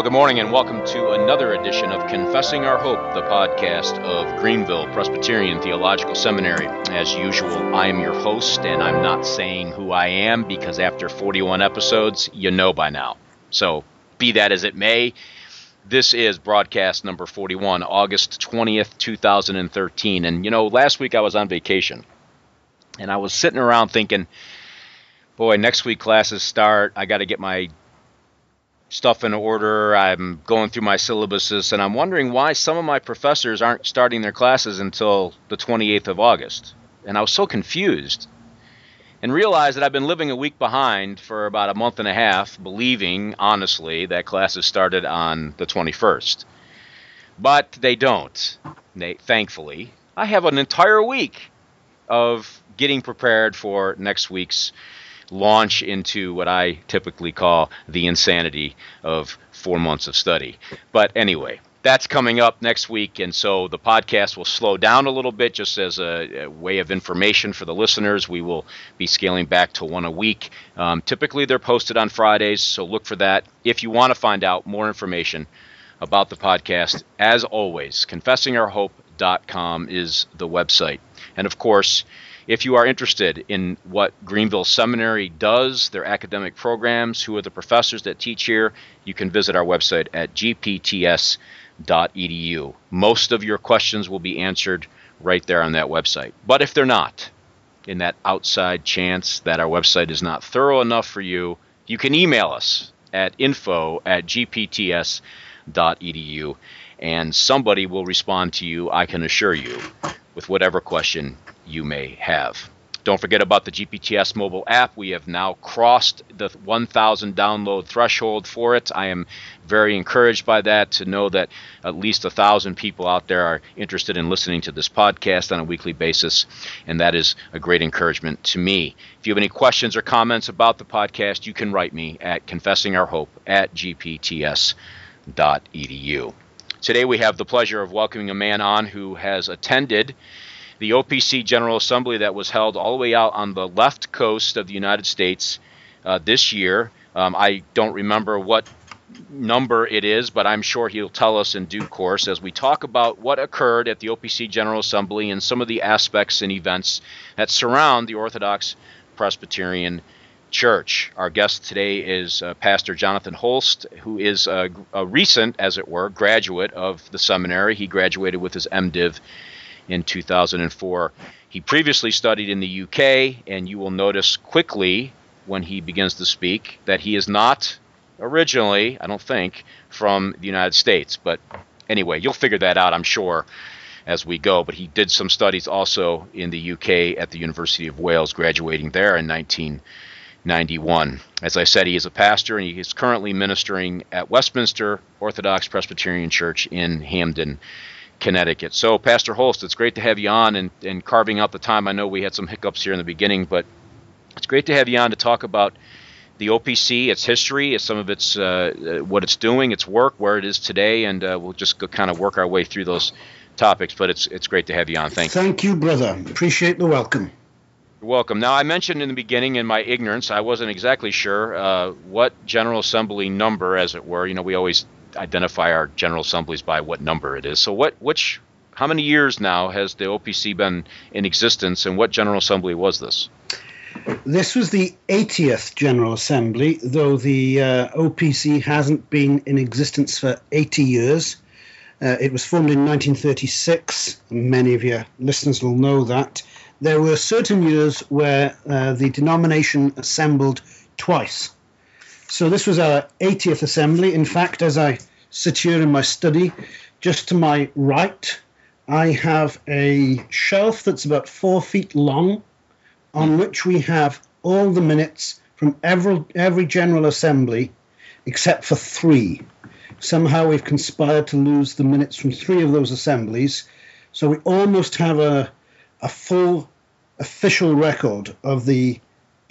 Well, good morning and welcome to another edition of Confessing Our Hope, the podcast of Greenville Presbyterian Theological Seminary. As usual, I am your host, and I'm not saying who I am because after 41 episodes, you know by now. So, be that as it may, this is broadcast number 41, August 20th, 2013. And you know, last week I was on vacation, and I was sitting around thinking, boy, next week classes start. I got to get my stuff in order. I'm going through my syllabuses, and I'm wondering why some of my professors aren't starting their classes until the 28th of August. And I was so confused and realized that I've been living a week behind for about a month and a half, believing, honestly, that classes started on the 21st. But they don't, thankfully. I have an entire week of getting prepared for next week's launch into what I typically call the insanity of four months of study. But anyway, that's coming up next week, and so the podcast will slow down a little bit just as a, a way of information for the listeners. We will be scaling back to one a week. Um, typically, they're posted on Fridays, so look for that. If you want to find out more information about the podcast, as always, confessingourhope.com is the website. And of course, if you are interested in what Greenville Seminary does, their academic programs, who are the professors that teach here, you can visit our website at gpts.edu. Most of your questions will be answered right there on that website. But if they're not, in that outside chance that our website is not thorough enough for you, you can email us at info at gpts.edu and somebody will respond to you, I can assure you, with whatever question you may have. Don't forget about the GPTS mobile app. We have now crossed the 1,000 download threshold for it. I am very encouraged by that to know that at least a thousand people out there are interested in listening to this podcast on a weekly basis, and that is a great encouragement to me. If you have any questions or comments about the podcast, you can write me at confessingourhope at gpts.edu. Today we have the pleasure of welcoming a man on who has attended the OPC General Assembly that was held all the way out on the left coast of the United States uh, this year. Um, I don't remember what number it is, but I'm sure he'll tell us in due course as we talk about what occurred at the OPC General Assembly and some of the aspects and events that surround the Orthodox Presbyterian Church. Our guest today is uh, Pastor Jonathan Holst, who is a, a, recent, as it were, graduate of the seminary. He graduated with his MDiv in 2004. He previously studied in the UK, and you will notice quickly when he begins to speak that he is not originally, I don't think, from the United States. But anyway, you'll figure that out, I'm sure, as we go. But he did some studies also in the UK at the University of Wales, graduating there in 1991. As I said, he is a pastor and he is currently ministering at Westminster Orthodox Presbyterian Church in Hamden, Connecticut. So, Pastor Holst, it's great to have you on and, and carving out the time. I know we had some hiccups here in the beginning, but it's great to have you on to talk about the OPC, its history, some of its uh, uh, what it's doing, its work, where it is today, and uh, we'll just go kind of work our way through those topics. But it's it's great to have you on. Thank you. Thank you, brother. Appreciate the welcome. You're welcome. Now, I mentioned in the beginning, in my ignorance, I wasn't exactly sure uh, what General Assembly number, as it were. You know, we always identify our general assemblies by what number it is. So what which how many years now has the OPC been in existence and what general assembly was this? This was the 80th General Assembly, though the uh, OPC hasn't been in existence for 80 years. Uh, it was formed in 1936. Many of your listeners will know that. There were certain years where uh, the denomination assembled twice. So this was our 80th assembly. In fact, as I sit here in my study, just to my right, I have a shelf that's about four feet long, on which we have all the minutes from every every general assembly, except for three. Somehow we've conspired to lose the minutes from three of those assemblies, so we almost have a a full official record of the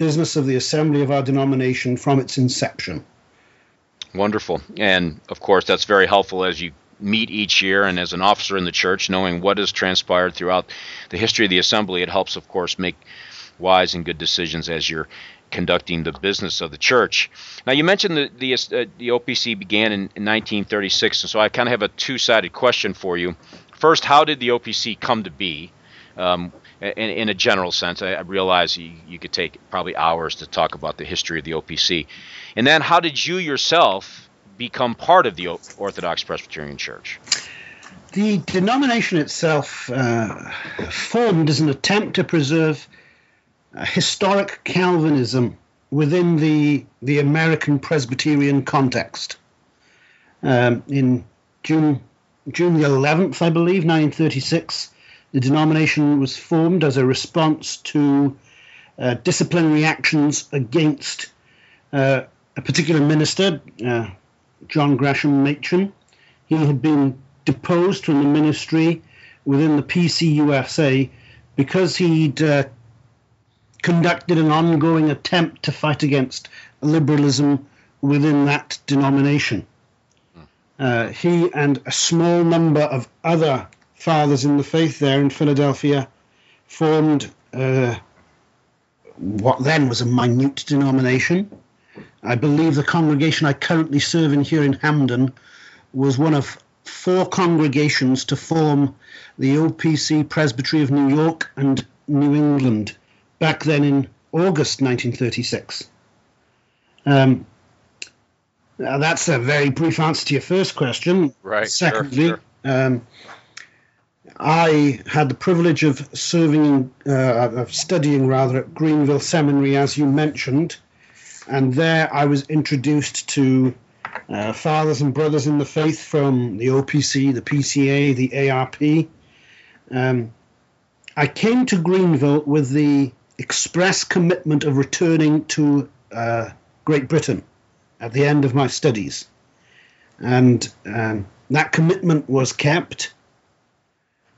business of the assembly of our denomination from its inception. Wonderful. And of course, that's very helpful as you meet each year and as an officer in the church, knowing what has transpired throughout the history of the assembly. It helps, of course, make wise and good decisions as you're conducting the business of the church. Now, you mentioned the the, uh, the OPC began in, in 1936, and so I kind of have a two-sided question for you. First, how did the OPC come to be? Um, in, in, a general sense, I, I realize you, you, could take probably hours to talk about the history of the OPC. And then, how did you yourself become part of the Orthodox Presbyterian Church? The denomination itself uh, formed as an attempt to preserve historic Calvinism within the the American Presbyterian context. Um, in June June the 11th, I believe, 1936, the denomination was formed as a response to uh, disciplinary actions against uh, a particular minister, uh, John Gresham Machen. He had been deposed from the ministry within the PCUSA because he'd uh, conducted an ongoing attempt to fight against liberalism within that denomination. Uh, he and a small number of other fathers in the faith there in Philadelphia formed uh, what then was a minute denomination. I believe the congregation I currently serve in here in Hamden was one of four congregations to form the OPC Presbytery of New York and New England back then in August 1936. Um, now that's a very brief answer to your first question. Right. Secondly, sure, sure. Um, I had the privilege of serving, uh, of studying rather at Greenville Seminary, as you mentioned, and there I was introduced to uh, fathers and brothers in the faith from the OPC, the PCA, the ARP. Um, I came to Greenville with the express commitment of returning to uh, Great Britain at the end of my studies. And um, that commitment was kept.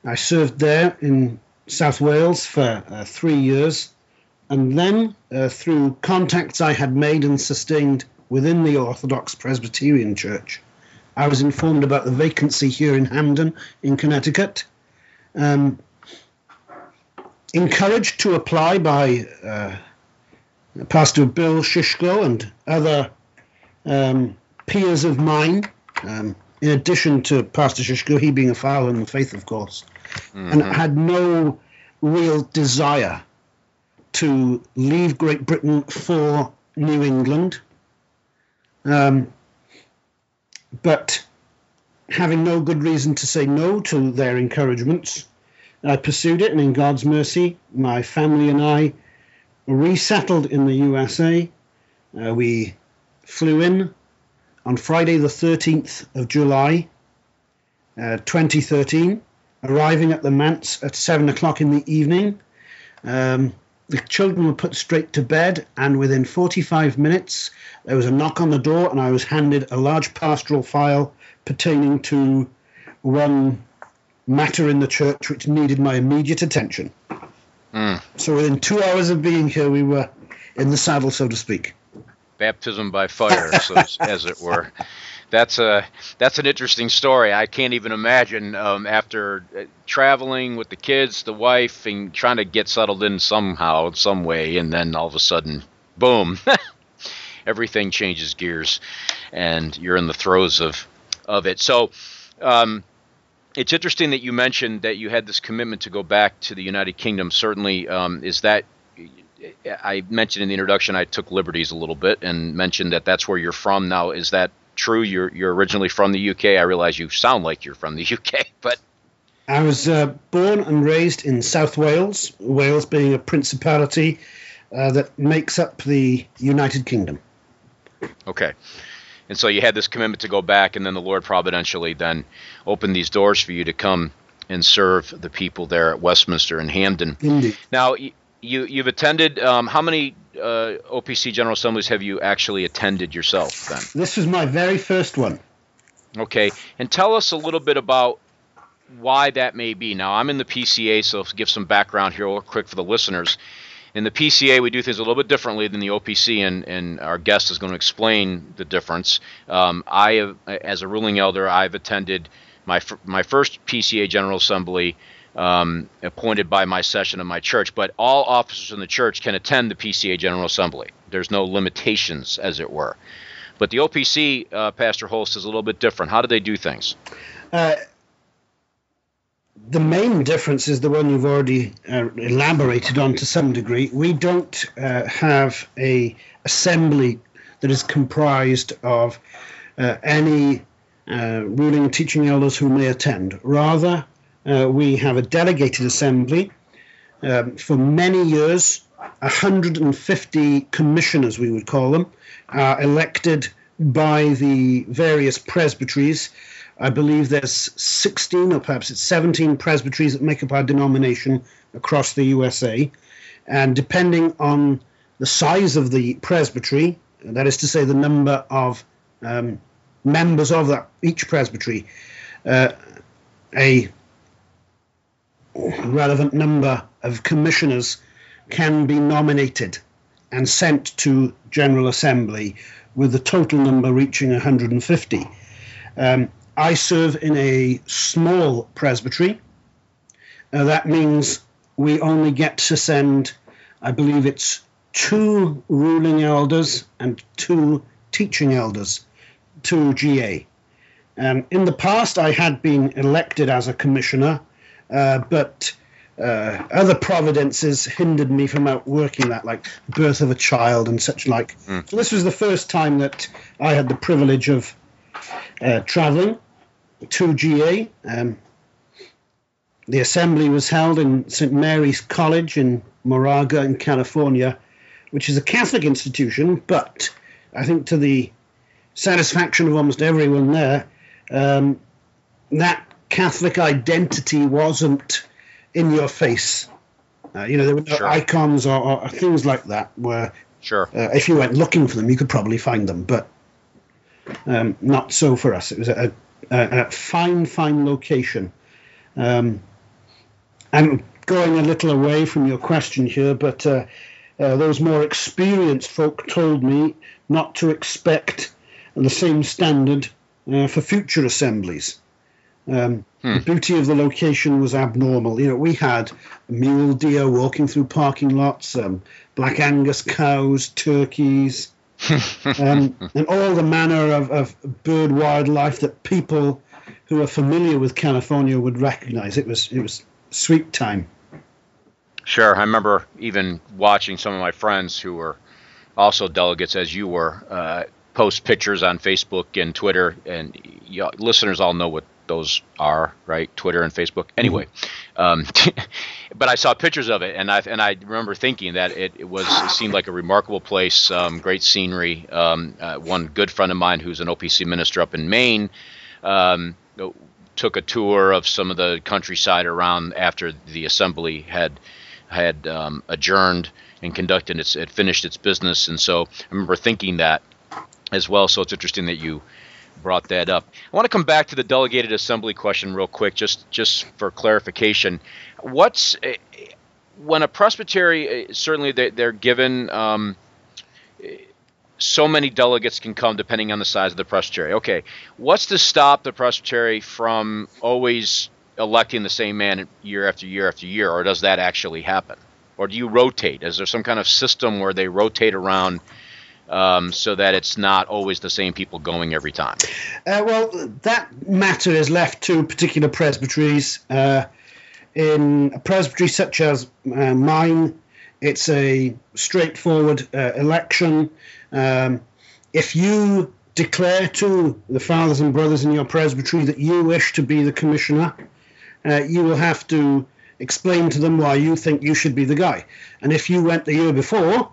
I served there in South Wales for uh, three years. And then, uh, through contacts I had made and sustained within the Orthodox Presbyterian Church. I was informed about the vacancy here in Hamden, in Connecticut. Um, encouraged to apply by uh, Pastor Bill Shishko and other um, peers of mine, um, in addition to Pastor Shishko, he being a follower in the faith, of course, mm-hmm. and had no real desire to leave Great Britain for New England. Um, but having no good reason to say no to their encouragements, I pursued it, and in God's mercy, my family and I resettled in the USA. Uh, we flew in on Friday, the 13th of July, uh, 2013, arriving at the manse at 7 o'clock in the evening. Um, the children were put straight to bed, and within 45 minutes, there was a knock on the door, and I was handed a large pastoral file pertaining to one matter in the church which needed my immediate attention. Mm. So within two hours of being here, we were in the saddle, so to speak. Baptism by fire, so, as it were that's a that's an interesting story. I can't even imagine um, after uh, traveling with the kids, the wife, and trying to get settled in somehow, some way, and then all of a sudden, boom, everything changes gears, and you're in the throes of of it. So. Um, it's interesting that you mentioned that you had this commitment to go back to the United Kingdom. Certainly, um, is that I mentioned in the introduction I took liberties a little bit and mentioned that that's where you're from now. Is that true you're you're originally from the UK. I realize you sound like you're from the UK, but I was uh, born and raised in South Wales, Wales being a principality uh, that makes up the United Kingdom. Okay. And so you had this commitment to go back, and then the Lord providentially then opened these doors for you to come and serve the people there at Westminster and Hamden. Indeed. Now, you, you've attended um, how many uh, OPC General Assemblies have you actually attended yourself then? This was my very first one. Okay, and tell us a little bit about why that may be. Now, I'm in the PCA, so give some background here, real quick for the listeners. In the PCA, we do things a little bit differently than the OPC, and, and our guest is going to explain the difference. Um, I, have, as a ruling elder, I've attended my my first PCA General Assembly um, appointed by my session of my church. But all officers in the church can attend the PCA General Assembly. There's no limitations, as it were. But the OPC, uh, Pastor Holst, is a little bit different. How do they do things? Uh, the main difference is the one you've already uh, elaborated on to some degree. We don't uh, have a assembly that is comprised of uh, any uh, ruling teaching elders who may attend. Rather, uh, we have a delegated assembly. Um, for many years, 150 commissioners, we would call them, are elected by the various presbyteries. I believe there's 16 or perhaps it's 17 presbyteries that make up our denomination across the USA. And depending on the size of the presbytery, that is to say, the number of um, members of that each presbytery, uh, a relevant number of commissioners can be nominated and sent to General Assembly, with the total number reaching 150. Um, I serve in a small presbytery. Uh, that means we only get to send, I believe it's two ruling elders and two teaching elders to GA. Um, in the past, I had been elected as a commissioner, uh, but uh, other providences hindered me from outworking that, like birth of a child and such like. Mm. So this was the first time that I had the privilege of uh, traveling to GA. Um, the assembly was held in St. Mary's College in Moraga in California, which is a Catholic institution, but I think to the satisfaction of almost everyone there, um, that Catholic identity wasn't in your face. Uh, you know, there were no sure. icons or, or, things like that where sure. Uh, if you went looking for them, you could probably find them, but um, not so for us. It was a, a, a fine, fine location. Um, I'm going a little away from your question here, but uh, uh, those more experienced folk told me not to expect the same standard uh, for future assemblies. Um, hmm. The beauty of the location was abnormal. You know, we had mule deer walking through parking lots, um, black Angus cows, turkeys, um, and all the manner of, of, bird wildlife that people who are familiar with California would recognize. It was it was sweet time. Sure, I remember even watching some of my friends who were also delegates, as you were, uh, post pictures on Facebook and Twitter, and you know, listeners all know what those are, right? Twitter and Facebook. Anyway, um, but I saw pictures of it, and I and I remember thinking that it, it was it seemed like a remarkable place, um, great scenery. Um, uh, one good friend of mine who's an OPC minister up in Maine. Um, took a tour of some of the countryside around after the assembly had had um, adjourned and conducted its it finished its business and so I remember thinking that as well so it's interesting that you brought that up. I want to come back to the delegated assembly question real quick, just just for clarification. What's eh, when a presbytery eh, certainly they, are given um, so many delegates can come depending on the size of the presbytery. Okay, what's to stop the presbytery from always electing the same man year after year after year, or does that actually happen? Or do you rotate? Is there some kind of system where they rotate around? Um, so that it's not always the same people going every time? Uh, well, that matter is left to particular presbyteries. Uh, in a presbytery such as uh, mine, it's a straightforward uh, election. Um, if you declare to the fathers and brothers in your presbytery that you wish to be the commissioner, uh, you will have to explain to them why you think you should be the guy. And if you went the year before,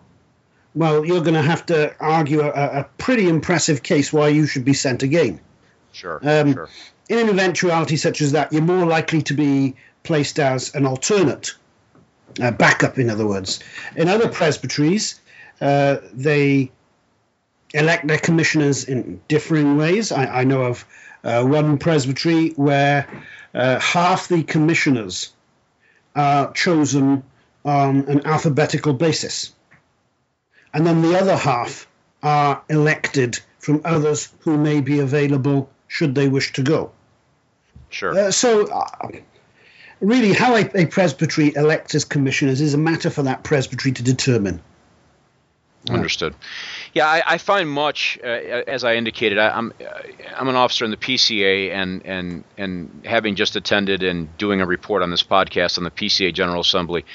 well, you're going to have to argue a, a, pretty impressive case why you should be sent again. Sure, um, sure. In an eventuality such as that, you're more likely to be placed as an alternate, uh, backup, in other words. In other presbyteries, uh, they elect their commissioners in differing ways. I, I know of uh, one presbytery where uh, half the commissioners are chosen on an alphabetical basis and then the other half are elected from others who may be available should they wish to go. Sure. Uh, so, uh, really, how a, a, presbytery elects its commissioners is a matter for that presbytery to determine. Understood. Yeah, I, I find much, uh, as I indicated, I, am I'm, I'm an officer in the PCA, and and and having just attended and doing a report on this podcast on the PCA General Assembly,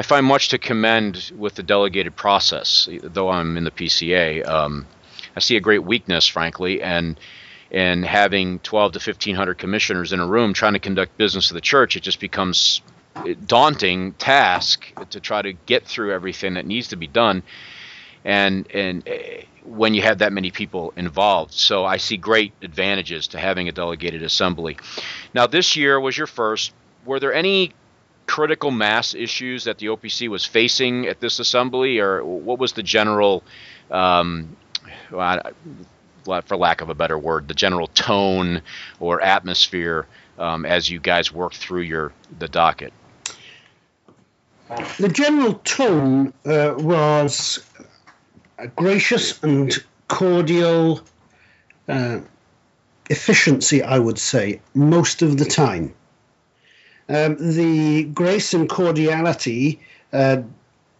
I find much to commend with the delegated process. Though I'm in the PCA, um, I see a great weakness, frankly, and and having 12 to 1500 commissioners in a room trying to conduct business of the church, it just becomes daunting task to try to get through everything that needs to be done and and uh, when you have that many people involved. So I see great advantages to having a delegated assembly. Now this year was your first. Were there any critical mass issues that the OPC was facing at this assembly, or what was the general, um, for lack of a better word, the general tone or atmosphere um, as you guys worked through your the docket? The general tone uh, was gracious and cordial uh, efficiency, I would say, most of the time. Um, the grace and cordiality uh,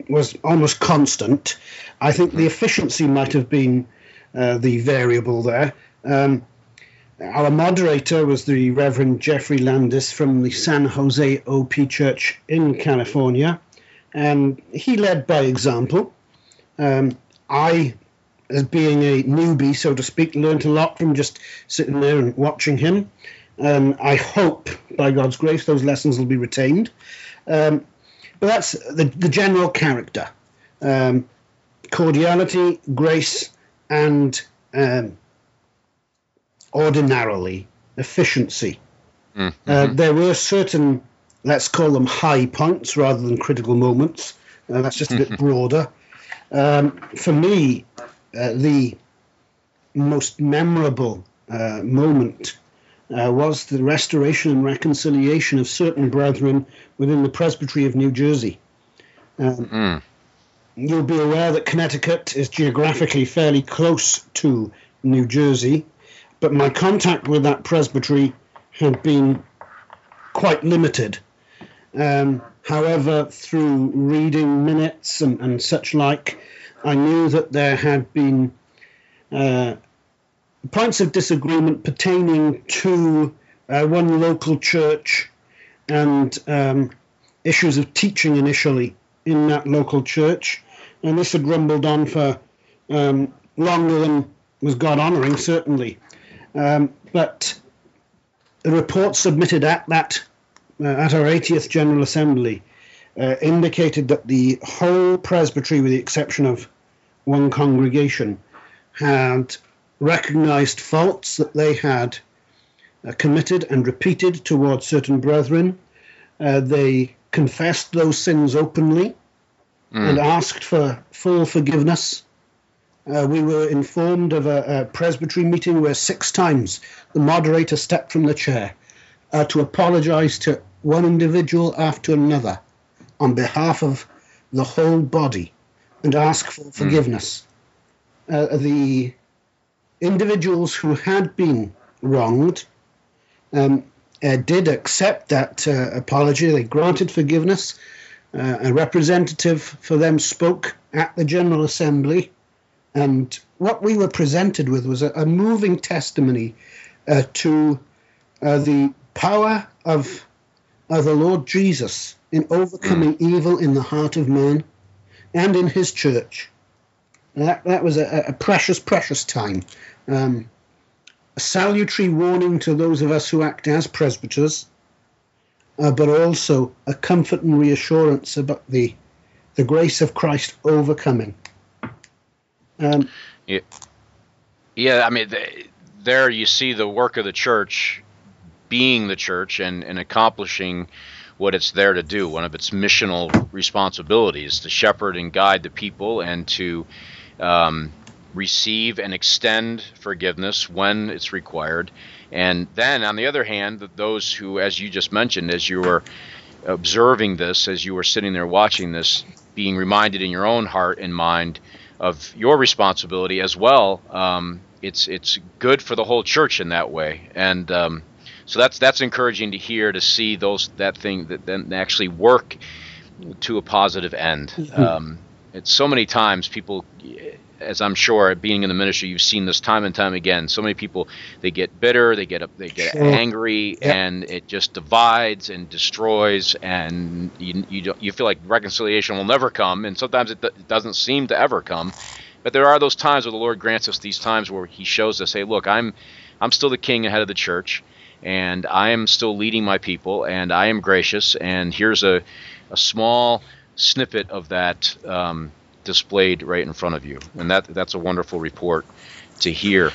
was almost constant. I think the efficiency might have been uh, the variable there. Um, our moderator was the Reverend Jeffrey Landis from the San Jose OP Church in California, and he led by example. Um, I, as being a newbie, so to speak, learned a lot from just sitting there and watching him. Um, I hope, by God's grace, those lessons will be retained. Um, but that's the, the general character um, cordiality, grace, and um, ordinarily efficiency. Mm-hmm. Uh, there were certain, let's call them high points rather than critical moments. Uh, that's just a bit broader. Um, for me, uh, the most memorable uh, moment uh, was the restoration and reconciliation of certain brethren within the Presbytery of New Jersey. Um, mm. You'll be aware that Connecticut is geographically fairly close to New Jersey, but my contact with that presbytery had been quite limited. Um, However, through reading minutes and, and such like, I knew that there had been uh, points of disagreement pertaining to uh, one local church and um, issues of teaching initially in that local church. And this had rumbled on for um, longer than was God honouring, certainly. Um, but the report submitted at that uh, at our 80th General Assembly uh, indicated that the whole presbytery, with the exception of one congregation, had recognized faults that they had uh, committed and repeated towards certain brethren. Uh, they confessed those sins openly mm. and asked for full forgiveness. Uh, we were informed of a, a, presbytery meeting where six times the moderator stepped from the chair uh, to apologize to one individual after another on behalf of the whole body and ask for hmm. forgiveness. Mm. The individuals who had been wronged um, uh, did accept that uh, apology. They granted forgiveness. Uh, a representative for them spoke at the General Assembly, and what we were presented with was a, a moving testimony uh, to uh, the power of of the Lord Jesus in overcoming mm. evil in the heart of man and in his church. That, that was a, a precious, precious time. Um, a salutary warning to those of us who act as presbyters, uh, but also a comfort and reassurance about the, the grace of Christ overcoming. Um, yeah. yeah, I mean, the, there you see the work of the church being the church and, and accomplishing what it's there to do. One of its missional responsibilities to shepherd and guide the people and to um, receive and extend forgiveness when it's required. And then, on the other hand, those who, as you just mentioned, as you were observing this, as you were sitting there watching this, being reminded in your own heart and mind of your responsibility as well. Um, it's it's good for the whole church in that way, and um, so that's that's encouraging to hear to see those that thing that then actually work to a positive end. Mm-hmm. Um, it's so many times people as I'm sure being in the ministry, you've seen this time and time again. So many people they get bitter, they get they get sure. angry, yep. and it just divides and destroys, and you you you feel like reconciliation will never come, and sometimes it, it doesn't seem to ever come. But there are those times where the Lord grants us these times where He shows us, "Hey, look, I'm I'm still the King ahead of the church, and I am still leading my people, and I am gracious, and here's a a small snippet of that." Um, displayed right in front of you, and that that's a wonderful report to hear.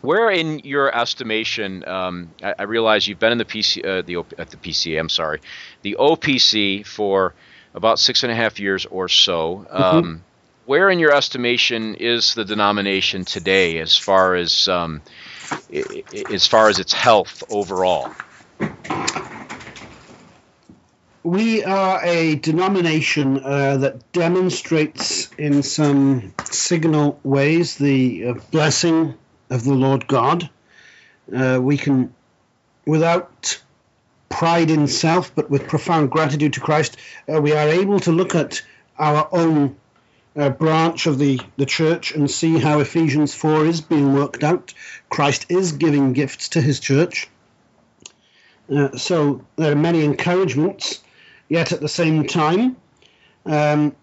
Where, in your estimation, um, I, I, realize you've been in the PC, uh, the at the PCA. I'm sorry, the OPC for about six and a half years or so. Mm-hmm. Um, where, in your estimation, is the denomination today, as far as um, as far as its health overall? We are a denomination uh, that demonstrates in some signal ways the uh, blessing of the Lord God. Uh, we can, without pride in self, but with profound gratitude to Christ, uh, we are able to look at our own uh, branch of the, the church and see how Ephesians 4 is being worked out. Christ is giving gifts to his church. Uh, so there are many encouragements Yet at the same time, um,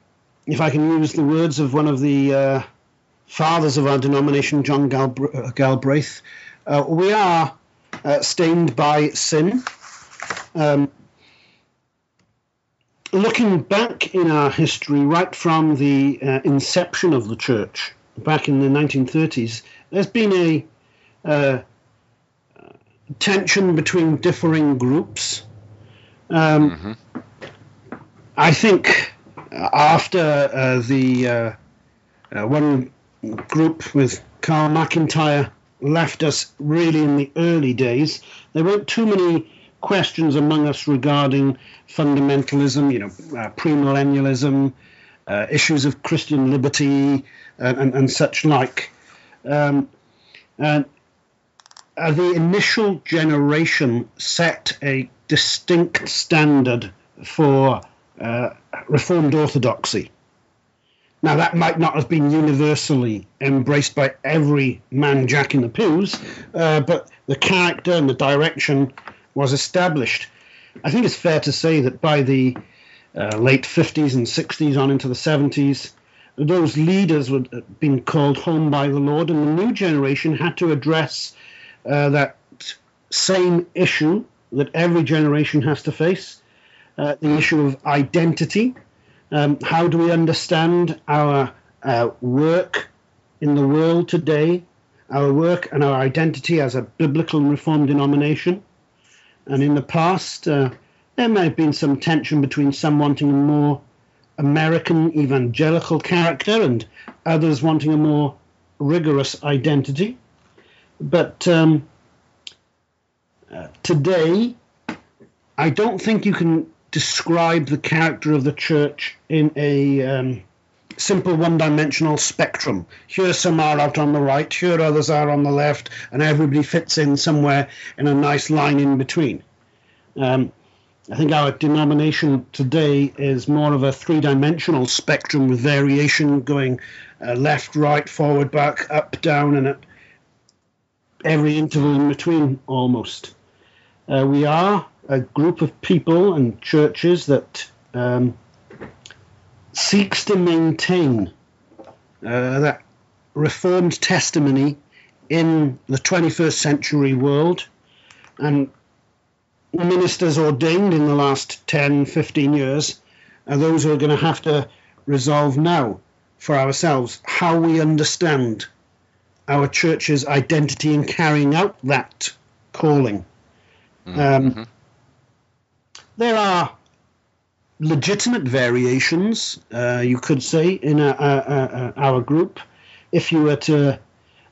if I can use the words of one of the uh, fathers of our denomination, John Galbr- uh, Galbraith, uh, we are uh, stained by sin. Um, looking back in our history, right from the uh, inception of the church back in the 1930s, there's been a uh, tension between differing groups. Um, mm-hmm. I think after uh, the uh, uh, one group with Carl McIntire left us really in the early days, there weren't too many questions among us regarding fundamentalism, you know, uh, premillennialism, uh, issues of Christian liberty, and, and, and such like. Um, and uh, the initial generation set a distinct standard for uh, Reformed orthodoxy. Now, that might not have been universally embraced by every man jack in the pews, uh, but the character and the direction was established. I think it's fair to say that by the uh, late 50s and 60s on into the 70s, those leaders were uh, being called home by the Lord, and the new generation had to address uh, that same issue that every generation has to face uh, the issue of identity. Um, how do we understand our uh, work in the world today, our work and our identity as a biblical and reformed denomination? And in the past, uh, there may have been some tension between some wanting a more American evangelical character and others wanting a more rigorous identity. But um, uh, today, I don't think you can describe the character of the church in a um, simple one dimensional spectrum. Here some are out on the right, here others are on the left, and everybody fits in somewhere in a nice line in between. Um, I think our denomination today is more of a three dimensional spectrum with variation going uh, left, right, forward, back, up, down, and at every interval in between almost. Uh, we are a group of people and churches that um, seeks to maintain uh, that reformed testimony in the 21st century world. And ministers ordained in the last 10 15 years are those who are going to have to resolve now for ourselves how we understand our church's identity in carrying out that calling. Mm-hmm. um, there are legitimate variations, uh, you could say, in a, our group. If you were to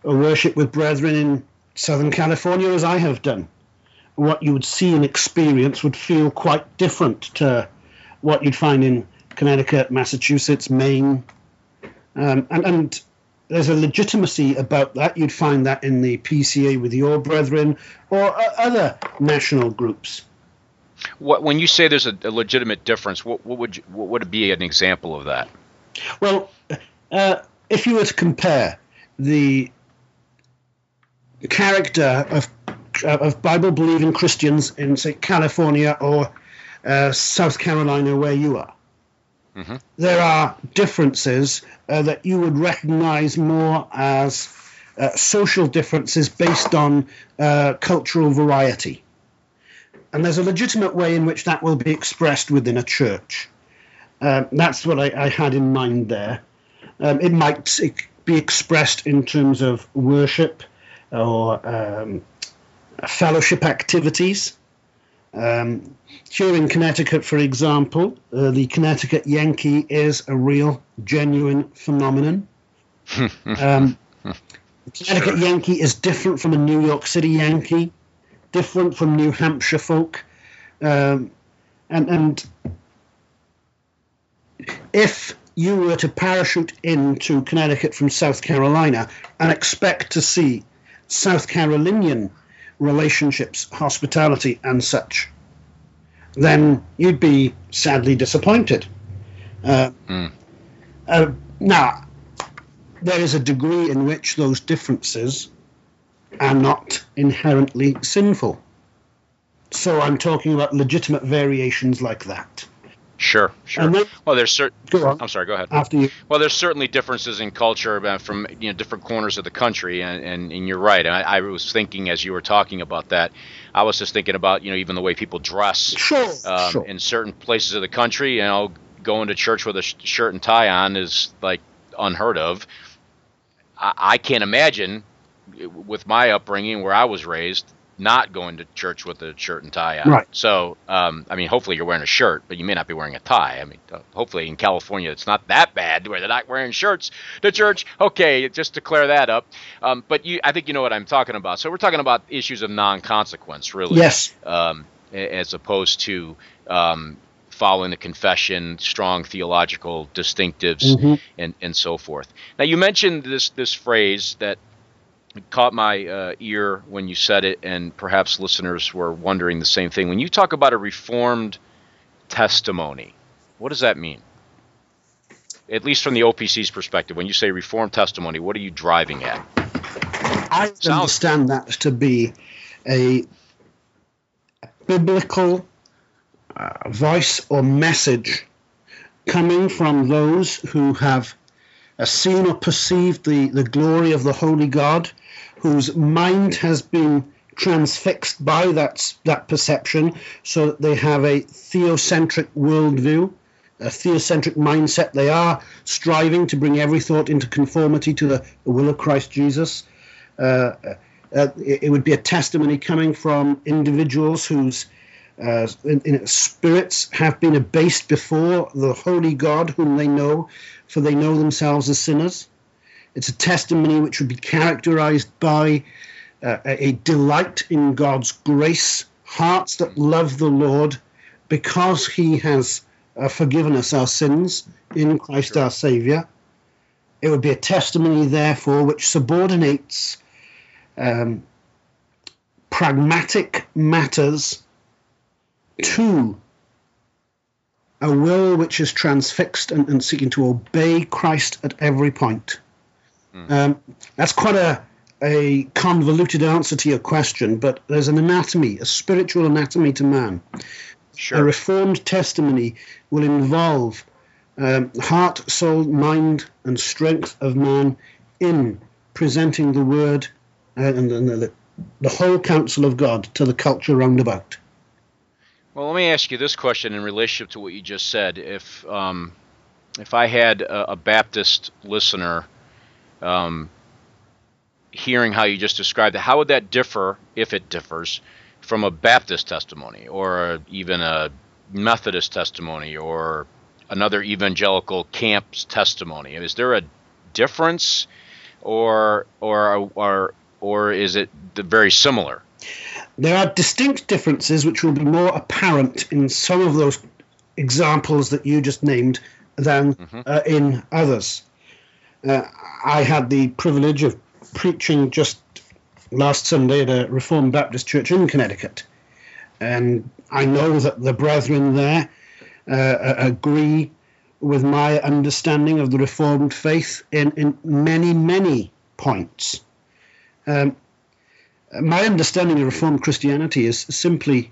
worship with brethren in Southern California, as I have done, what you would see and experience would feel quite different to what you'd find in Connecticut, Massachusetts, Maine. Um, and, and there's a legitimacy about that. You'd find that in the PCA with your brethren or other national groups. What when you say there's a, a legitimate difference, what, what would you, what would be an example of that? Well, uh, if you were to compare the character of of Bible believing Christians in, say, California or uh, South Carolina, where you are, mm-hmm. there are differences uh, that you would recognize more as uh, social differences based on uh, cultural variety. And there's a legitimate way in which that will be expressed within a church. Um, that's what I, I, had in mind there. Um, it might be expressed in terms of worship or um, fellowship activities. Um, here in Connecticut, for example, uh, the Connecticut Yankee is a real, genuine phenomenon. um, the Connecticut sure. Yankee is different from a New York City Yankee, different from New Hampshire folk, um, and and if you were to parachute into Connecticut from South Carolina and expect to see South Carolinian relationships, hospitality, and such, then you'd be sadly disappointed. Uh, mm. uh, now, there is a degree in which those differences are not inherently sinful. So I'm talking about legitimate variations like that. Sure, sure. Then, well, there's certain. I'm sorry. Go ahead. After you. Well, there's certainly differences in culture from you know different corners of the country, and and, and you're right. I, I, was thinking as you were talking about that, I was just thinking about you know even the way people dress. Sure. Um, sure. In certain places of the country, you know, going to church with a shirt and tie on is like unheard of. I, I can't imagine with my upbringing where I was raised not going to church with a shirt and tie on. Right. So, um, I mean, hopefully you're wearing a shirt, but you may not be wearing a tie. I mean, uh, hopefully in California it's not that bad where they're not wearing shirts to church. Okay, just to clear that up. Um, but you, I think you know what I'm talking about. So we're talking about issues of non-consequence, really. Yes. Um, as opposed to um, following the confession, strong theological distinctives, mm-hmm. and and so forth. Now you mentioned this this phrase that caught my uh, ear when you said it, and perhaps listeners were wondering the same thing. When you talk about a reformed testimony, what does that mean? At least from the OPC's perspective, when you say reformed testimony, what are you driving at? I understand that to be a biblical uh, voice or message coming from those who have uh, seen or perceived the, the glory of the Holy God whose mind has been transfixed by that, that perception so that they have a theocentric worldview, a theocentric mindset. They are striving to bring every thought into conformity to the, will of Christ Jesus. Uh, uh, it, it, would be a testimony coming from individuals whose uh, in, in spirits have been abased before the holy God whom they know, for they know themselves as sinners. It's a testimony which would be characterized by uh, a delight in God's grace, hearts that love the Lord because He has uh, forgiven us our sins in Christ sure. our Savior. It would be a testimony, therefore, which subordinates um, pragmatic matters to a will which is transfixed and, and seeking to obey Christ at every point. Mm. Um, that's quite a, a convoluted answer to your question, but there's an anatomy, a spiritual anatomy to man. Sure. A reformed testimony will involve um, heart, soul, mind, and strength of man in presenting the word uh, and, and the, the whole counsel of God to the culture roundabout. Well, let me ask you this question in relationship to what you just said. If um, if I had a, a Baptist listener um, hearing how you just described it, how would that differ, if it differs, from a Baptist testimony or even a Methodist testimony or another evangelical camp's testimony? Is there a difference, or or or or is it very similar? There are distinct differences which will be more apparent in some of those examples that you just named than mm-hmm. uh, in others. Uh, I had the privilege of preaching just last Sunday at a Reformed Baptist church in Connecticut. And I know that the brethren there uh, agree with my understanding of the Reformed faith in, in many, many points. Um, my understanding of Reformed Christianity is simply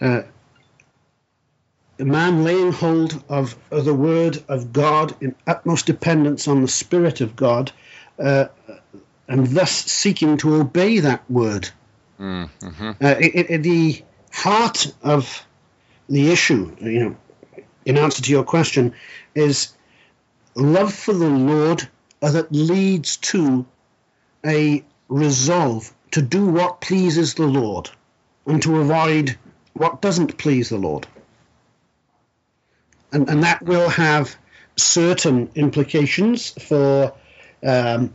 uh, a man laying hold of, of, the Word of God in utmost dependence on the Spirit of God, uh, and thus seeking to obey that Word. Mm-hmm. Uh, it, it, the heart of the issue, you know, in answer to your question, is love for the Lord that leads to a resolve to do what pleases the Lord and to avoid what doesn't please the Lord. And, and that will have certain implications for, um,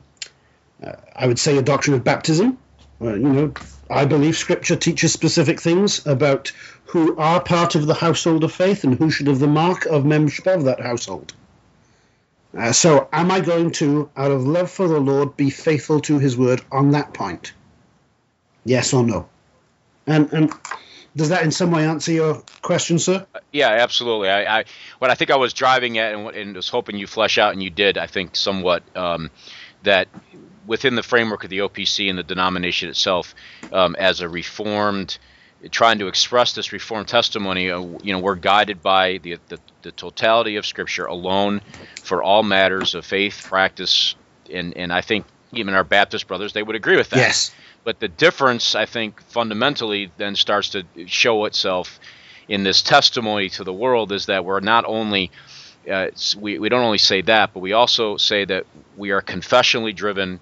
uh, I would say, a doctrine of baptism. Uh, you know, I believe Scripture teaches specific things about who are part of the household of faith and who should have the mark of membership of that household. Uh, so, am I going to, out of love for the Lord, be faithful to His word on that point? Yes or no? And and does that in some way answer your question, sir? Uh, yeah, absolutely. I, I what I think I was driving at and, and, was hoping you flesh out, and you did. I think somewhat um, that within the framework of the OPC and the denomination itself, um, as a reformed, trying to express this reformed testimony, uh, you know, we're guided by the, the the totality of Scripture alone for all matters of faith, practice, and and I think even our Baptist brothers they would agree with that. Yes. But the difference, I think, fundamentally then starts to show itself in this testimony to the world is that we're not only uh, we, we don't only say that, but we also say that we are confessionally driven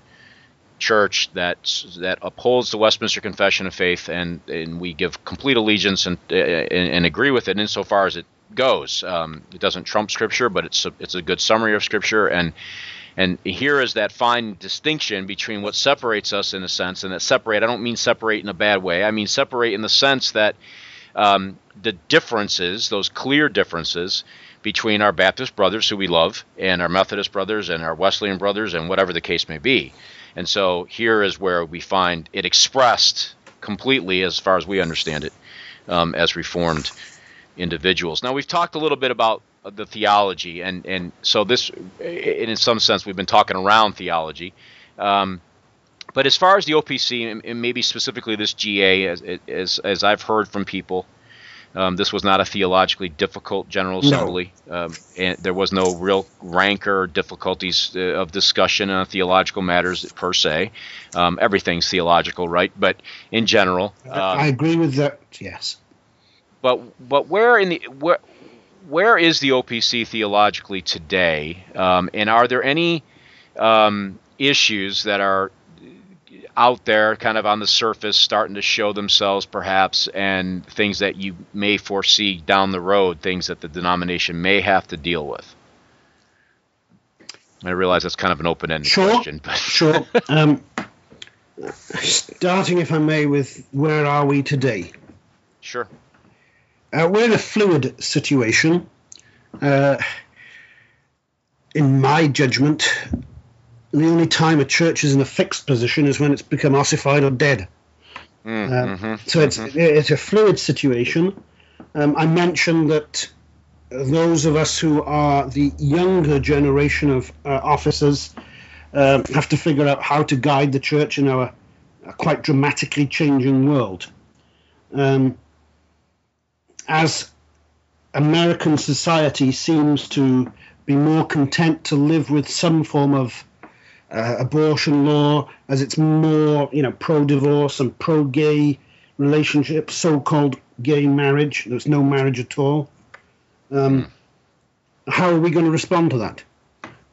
church that that upholds the Westminster Confession of Faith, and, and we give complete allegiance and, uh, and, and agree with it insofar as it goes. Um, it doesn't trump Scripture, but it's a, it's a good summary of Scripture, and and here is that fine distinction between what separates us in a sense, and that separate, I don't mean separate in a bad way. I mean separate in the sense that um, the differences, those clear differences between our Baptist brothers who we love and our Methodist brothers and our Wesleyan brothers and whatever the case may be. And so here is where we find it expressed completely, as far as we understand it, um, as Reformed individuals. Now, we've talked a little bit about the theology, and and so this, in some sense, we've been talking around theology. Um, but as far as the OPC, and maybe specifically this GA, as as, as I've heard from people, um, this was not a theologically difficult General Assembly, no. um, and there was no real rancor or difficulties uh, of discussion on theological matters per se. Um, everything's theological, right? But in general, I um, agree with that. Yes. But but where in the where where is the OPC theologically today? Um, and are there any um, issues that are out there, kind of on the surface, starting to show themselves perhaps, and things that you may foresee down the road, things that the denomination may have to deal with? I realize that's kind of an open-ended sure, question, but sure. Um, starting, if I may, with where are we today? Sure. Uh, we're in a fluid situation. Uh, in my judgment, the only time a church is in a fixed position is when it's become ossified or dead. Mm, uh, mm-hmm, so it's mm-hmm. it's a fluid situation. Um, I mentioned that those of us who are the younger generation of uh, officers uh, have to figure out how to guide the church in our quite dramatically changing world. Um, as American society seems to be more content to live with some form of uh, abortion law, as it's more, you know, pro-divorce and pro-gay relationships, so-called gay marriage. There's no marriage at all. Um. How are we going to respond to that?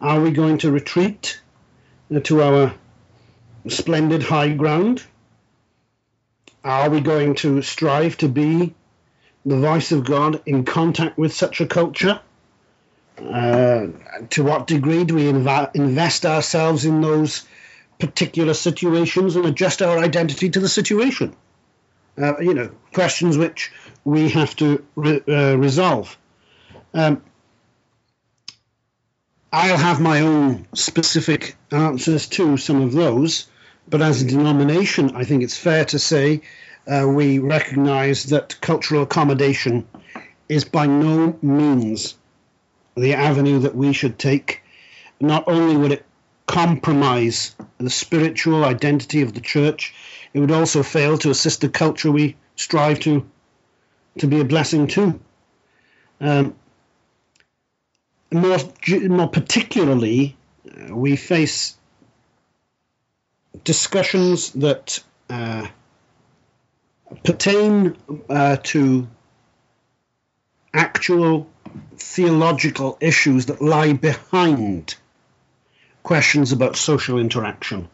Are we going to retreat uh, to our splendid high ground? Are we going to strive to be the voice of God in contact with such a culture? Uh, to what degree do we inv- invest ourselves in those particular situations and adjust our identity to the situation? Uh, you know, questions which we have to re- uh, resolve. Um, I'll have my own specific answers to some of those, but as a denomination, I think it's fair to say uh, we recognize that cultural accommodation is by no means the avenue that we should take. Not only would it compromise the spiritual identity of the church, it would also fail to assist the culture we strive to to be a blessing to. Um, more, more particularly, uh, we face discussions that uh, pertain uh, to actual theological issues that lie behind questions about social interaction.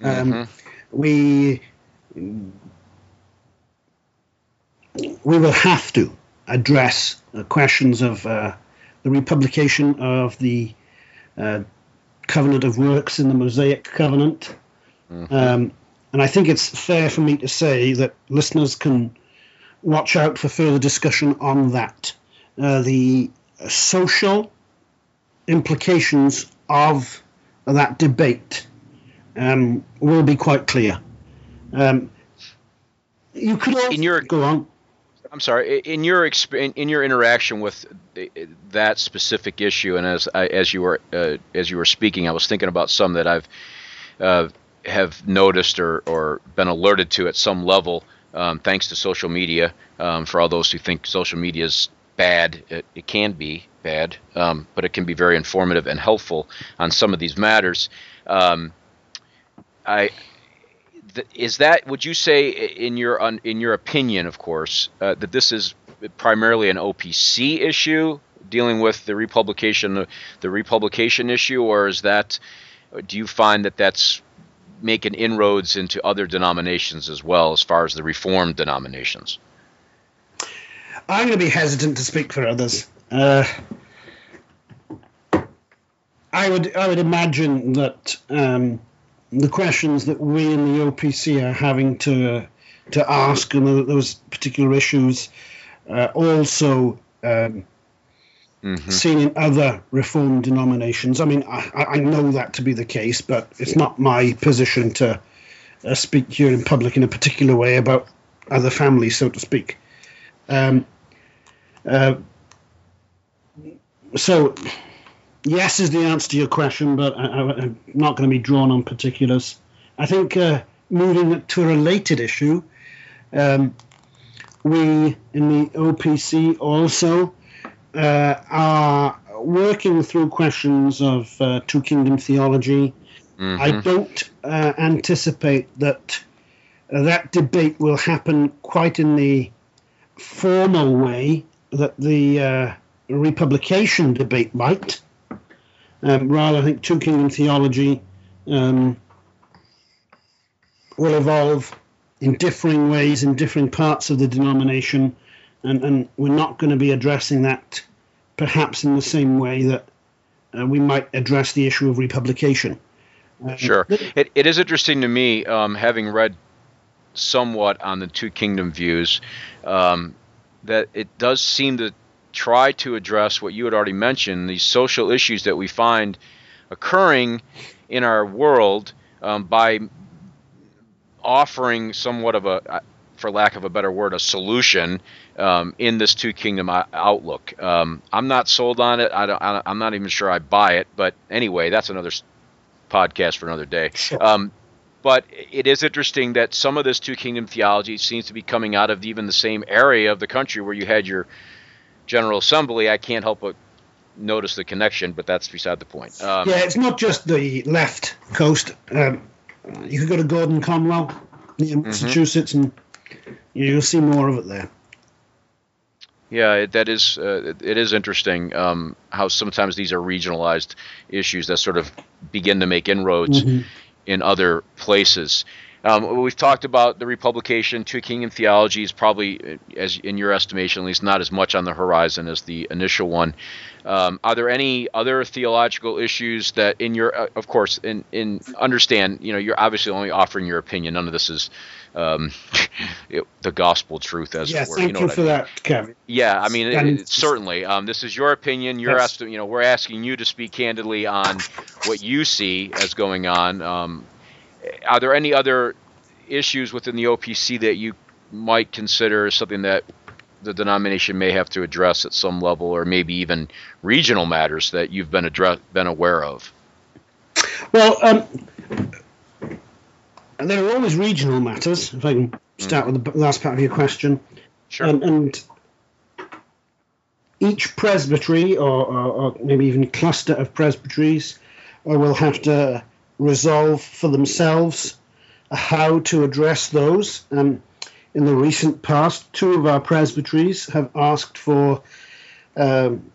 Um, mm-hmm. We we will have to address questions of uh, the republication of the uh, covenant of works in the Mosaic covenant. Mm-hmm. Um, and I think it's fair for me to say that listeners can watch out for further discussion on that. Uh, the social implications of that debate um, will be quite clear. Um, you could also, in your go on. I'm sorry. In your in your interaction with that specific issue, and as I, as you were uh, as you were speaking, I was thinking about some that I've uh, have noticed or, or been alerted to at some level, um, thanks to social media. Um, for all those who think social media is bad, it, it can be bad, um, but it can be very informative and helpful on some of these matters. Um, I is that would you say in your in your opinion, of course, uh, that this is primarily an OPC issue dealing with the republication the republication issue, or is that do you find that that's making inroads into other denominations as well, as far as the reformed denominations? I'm going to be hesitant to speak for others. Uh, I would I would imagine that. Um, the questions that we in the OPC are having to to ask and those particular issues uh, also um, mm-hmm. seen in other reformed denominations. I mean, I, I, know that to be the case, but it's not my position to uh, speak here in public in a particular way about other families, so to speak. Um, uh, so yes is the answer to your question, but I, am not going to be drawn on particulars. I think uh, moving to a related issue, um, we in the OPC also uh, are working through questions of uh, two kingdom theology. Mm-hmm. I don't uh, anticipate that uh, that debate will happen quite in the formal way that the uh, republication debate might. Um, rather, I think two kingdom theology um, will evolve in differing ways in differing parts of the denomination, and, and we're not going to be addressing that perhaps in the same way that uh, we might address the issue of republication. Uh, sure. It, it is interesting to me, um, having read somewhat on the two kingdom views, um, that it does seem to try to address what you had already mentioned these social issues that we find occurring in our world um, by offering somewhat of a for lack of a better word, a solution um, in this two kingdom outlook. Um, I'm not sold on it. I am not even sure I buy it. But anyway, that's another podcast for another day. Um, but it is interesting that some of this two kingdom theology seems to be coming out of even the same area of the country where you had your General Assembly, I can't help but notice the connection, but that's beside the point. Um, yeah, it's not just the left coast. Um, you could go to Gordon Conwell, near mm-hmm. Massachusetts, and you'll see more of it there. Yeah, that is uh, it is interesting um, how sometimes these are regionalized issues that sort of begin to make inroads mm-hmm. in other places. Um, we've talked about the republication. Two kingdom theology is probably, as in your estimation, at least, not as much on the horizon as the initial one. Um, are there any other theological issues that, in your, uh, of course, in in understand, you know, you're obviously only offering your opinion. None of this is um, it, the gospel truth, as yeah, it were. Thank you, know you for I mean. that, Kevin. Yeah, I mean, it, it, certainly. Um, this is your opinion. Your yes. estimate. You know, we're asking you to speak candidly on what you see as going on. Are there any other issues within the OPC that you might consider something that the denomination may have to address at some level, or maybe even regional matters that you've been address, been aware of? Well, um, there are always regional matters. If I can start mm. with the last part of your question, sure. Um, and each presbytery, or, or, or, maybe even cluster of presbyteries, uh, will have to resolve for themselves how to address those. Um, in the recent past, two of our presbyteries have asked for, um,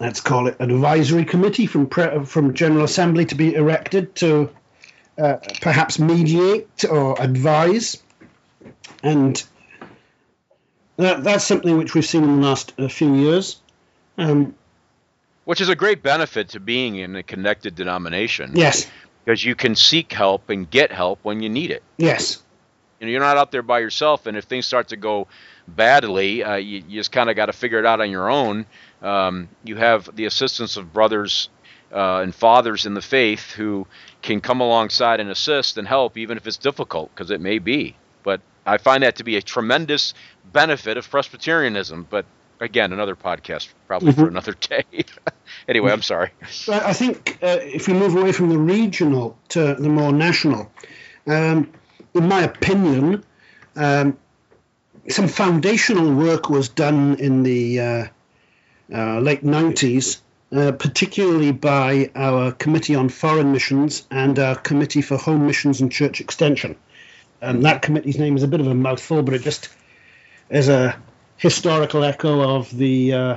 let's call it, an advisory committee from pre- from General Assembly to be erected to uh, perhaps mediate or advise, and that, that's something which we've seen in the last uh, few years. Um, which is a great benefit to being in a connected denomination. Yes. Because you can seek help and get help when you need it. Yes. You know, you're not out there by yourself, and if things start to go badly, uh, you, you, just kind of got to figure it out on your own. Um, you have the assistance of brothers uh, and fathers in the faith who can come alongside and assist and help, even if it's difficult, because it may be. But I find that to be a tremendous benefit of Presbyterianism. But again, another podcast probably mm-hmm. for another day. anyway, I'm sorry. I think uh, if we move away from the regional to the more national, um, in my opinion, um, some foundational work was done in the uh, uh, late 90s, uh, particularly by our Committee on Foreign Missions and our Committee for Home Missions and Church Extension. And that committee's name is a bit of a mouthful, but it just is a historical echo of the uh,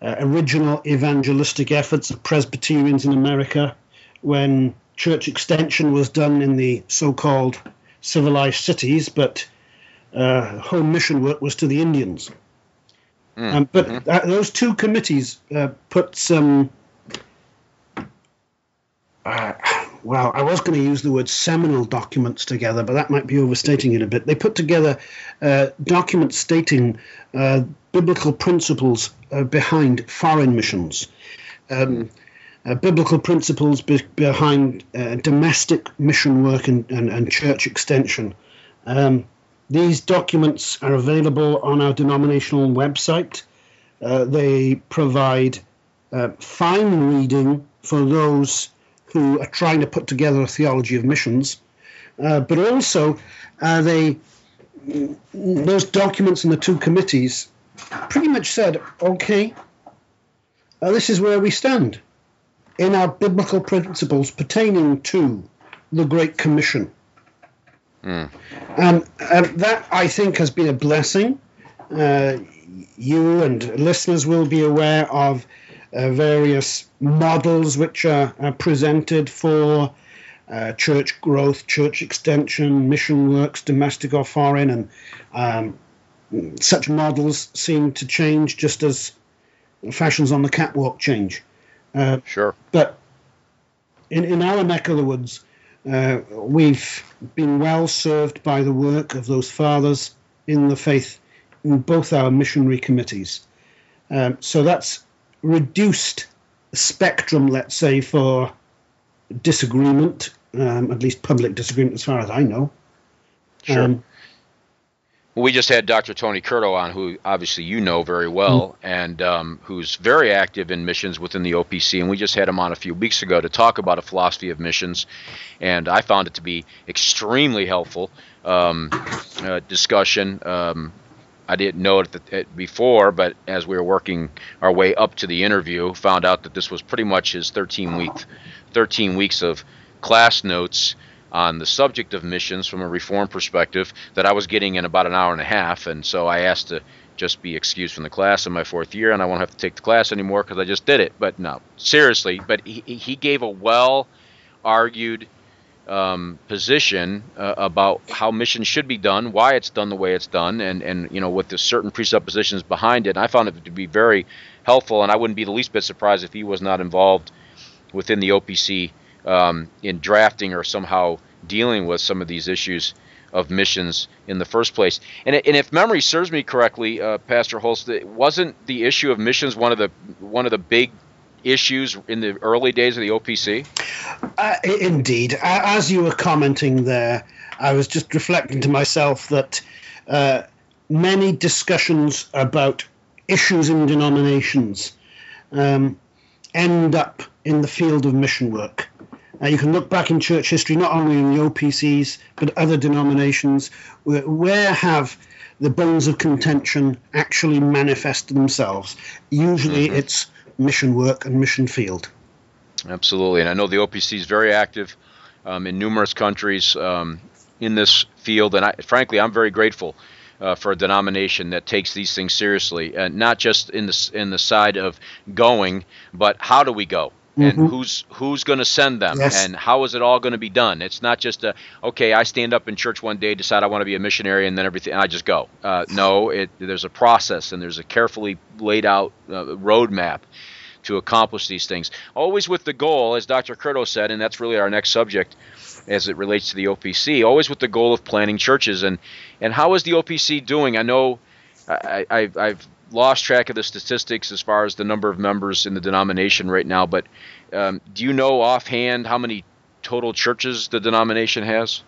uh, original evangelistic efforts of Presbyterians in America when church extension was done in the so-called civilized cities, but uh, home mission work was to the Indians. Mm. Um, but mm-hmm. uh, those two committees uh, put some. Uh, well, I was going to use the word seminal documents together, but that might be overstating it a bit. They put together uh, documents stating uh, biblical principles behind foreign missions. Um, mm uh, biblical principles be- behind uh, domestic mission work and, and, and church extension. Um, these documents are available on our denominational website. Uh, they provide uh, fine reading for those who are trying to put together a theology of missions, uh, but also uh, they those documents in the two committees pretty much said, okay, this is where we stand in our biblical principles pertaining to the Great Commission. Mm. And, and, that, I think, has been a blessing. Uh, you and listeners will be aware of uh, various models which are, are presented for uh, church growth, church extension, mission works, domestic or foreign, and um, such models seem to change just as fashions on the catwalk change. Uh, sure. But in, in our neck of the woods, uh, we've been well served by the work of those fathers in the faith in both our missionary committees. Um, so that's reduced spectrum, let's say, for disagreement, um, at least public disagreement, as far as I know. Sure. Um, we just had Dr. Tony Curto on, who obviously you know very well, mm and um, who's very active in missions within the OPC. And we just had him on a few weeks ago to talk about a philosophy of missions, and I found it to be extremely helpful um, uh, discussion. Um, I didn't know it before, but as we were working our way up to the interview, found out that this was pretty much his 13 week, 13 weeks of class notes on the subject of missions from a reform perspective that I was getting in about an hour and a half, and so I asked to just be excused from the class in my fourth year, and I won't have to take the class anymore because I just did it. But no, seriously, but he, he gave a well argued um, position uh, about how missions should be done, why it's done the way it's done, and and you know with the certain presuppositions behind it. And I found it to be very helpful, and I wouldn't be the least bit surprised if he was not involved within the OPC um, in drafting or somehow dealing with some of these issues of missions in the first place. And, and if memory serves me correctly, uh, Pastor Holst, wasn't the issue of missions one of the one of the big issues in the early days of the OPC? Uh, indeed, as you were commenting there, I was just reflecting to myself that uh, many discussions about issues in denominations um, end up in the field of mission work. Uh, you can look back in church history, not only in the OPCs, but other denominations. Where, where have the bones of contention actually manifested themselves? Usually mm-hmm. it's mission work and mission field. Absolutely. And I know the OPC is very active um, in numerous countries um, in this field. And I, frankly, I'm very grateful uh, for a denomination that takes these things seriously, and not just in the in the side of going, but how do we go? And mm-hmm. who's who's going to send them yes. and how is it all going to be done? It's not just a okay i stand up in church one day decide i want to be a missionary and then everything i just go. Uh, no it, there's a process and there's a carefully laid out uh, roadmap to accomplish these things. Always with the goal as dr curto said and that's really our next subject as it relates to the opc always with the goal of planting churches. And and how is the opc doing? I know I, I, I've lost track of the statistics as far as the number of members in the denomination right now, but um, do you know offhand how many total churches the denomination has?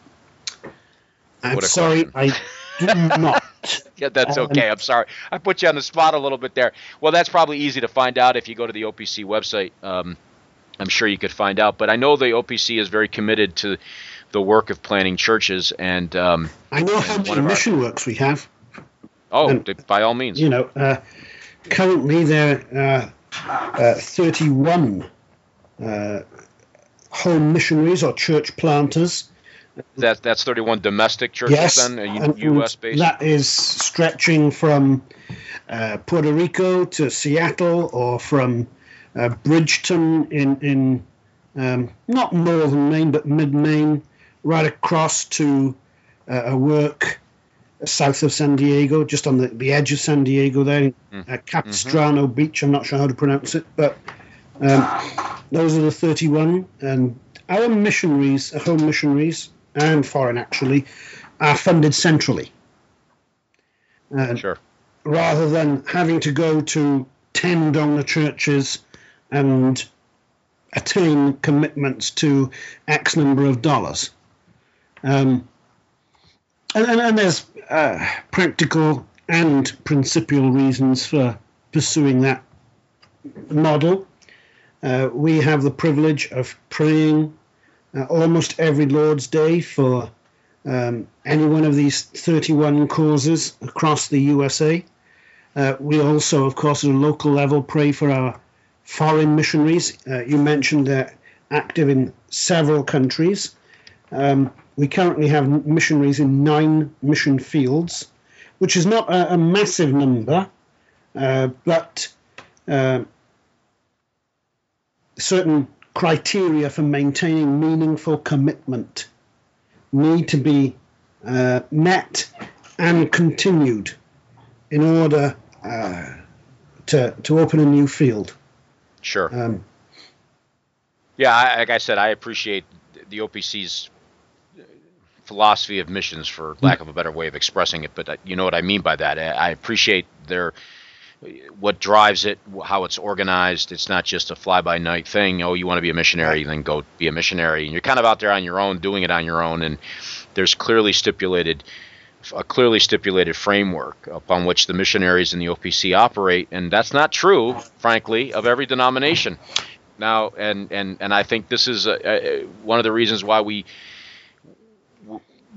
I'm sorry, I do not. yeah, that's um, okay. I'm sorry. I put you on the spot a little bit there. Well, that's probably easy to find out if you go to the OPC website. Um, I'm sure you could find out. But I know the OPC is very committed to the work of planting churches, and um, I know how many mission our, works we have. Oh, and, by all means. You know, uh, currently there are uh, 31 uh, home missionaries or church planters. That that's 31 domestic churches yes, then, U.S. based. That is stretching from uh, Puerto Rico to Seattle, or from uh, Bridgeton in in um, not northern Maine but mid Maine, right across to uh, a work south of San Diego, just on the, the edge of San Diego there, mm. at Capistrano mm-hmm. Beach. I'm not sure how to pronounce it, but um, those are the 31. And our missionaries, home missionaries, and foreign actually, are funded centrally. Uh, sure. Rather than having to go to 10 donor churches and attain commitments to X number of dollars. Um, and, and, and there's uh, practical and principial reasons for pursuing that model. Uh, we have the privilege of praying uh, almost every Lord's Day for um, any one of these 31 causes across the USA. Uh, we also, of course, at a local level, pray for our foreign missionaries. Uh, you mentioned they're active in several countries. Um, we currently have missionaries in nine mission fields, which is not a, a massive number, uh, but uh, certain criteria for maintaining meaningful commitment need to be uh, met and continued in order uh, to to open a new field. Sure. Um, yeah, I, like I said, I appreciate the OPC's philosophy of missions, for lack of a better way of expressing it. But uh, you know what I mean by that. I appreciate their what drives it, how it's organized. It's not just a fly by night thing. Oh, you want to be a missionary, then go be a missionary. And you're kind of out there on your own, doing it on your own. And there's clearly stipulated a clearly stipulated framework upon which the missionaries in the OPC operate, and that's not true, frankly, of every denomination. Now, and and and I think this is a, a, one of the reasons why we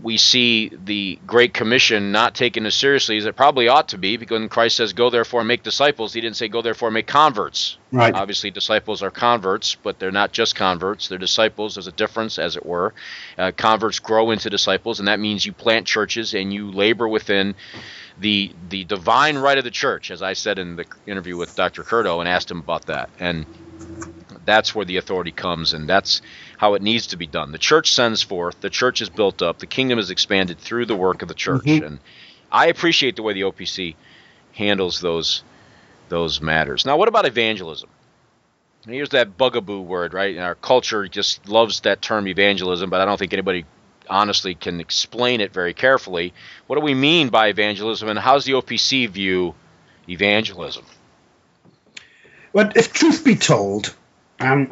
we see the Great Commission not taken as seriously as it probably ought to be, because when Christ says, "Go therefore and make disciples," He didn't say, "Go therefore and make converts." Right. Obviously, disciples are converts, but they're not just converts; they're disciples. There's a difference, as it were. Uh, converts grow into disciples, and that means you plant churches and you labor within the the divine right of the church, as I said in the interview with Dr. Curto, and asked him about that, and that's where the authority comes, and that's how it needs to be done. The church sends forth, the church is built up, the kingdom is expanded through the work of the church. Mm-hmm. And I appreciate the way the OPC handles those those matters. Now, what about evangelism? here's that bugaboo word, right? And our culture just loves that term evangelism, but I don't think anybody honestly can explain it very carefully. What do we mean by evangelism, and how does the OPC view evangelism? Well, if truth be told, um,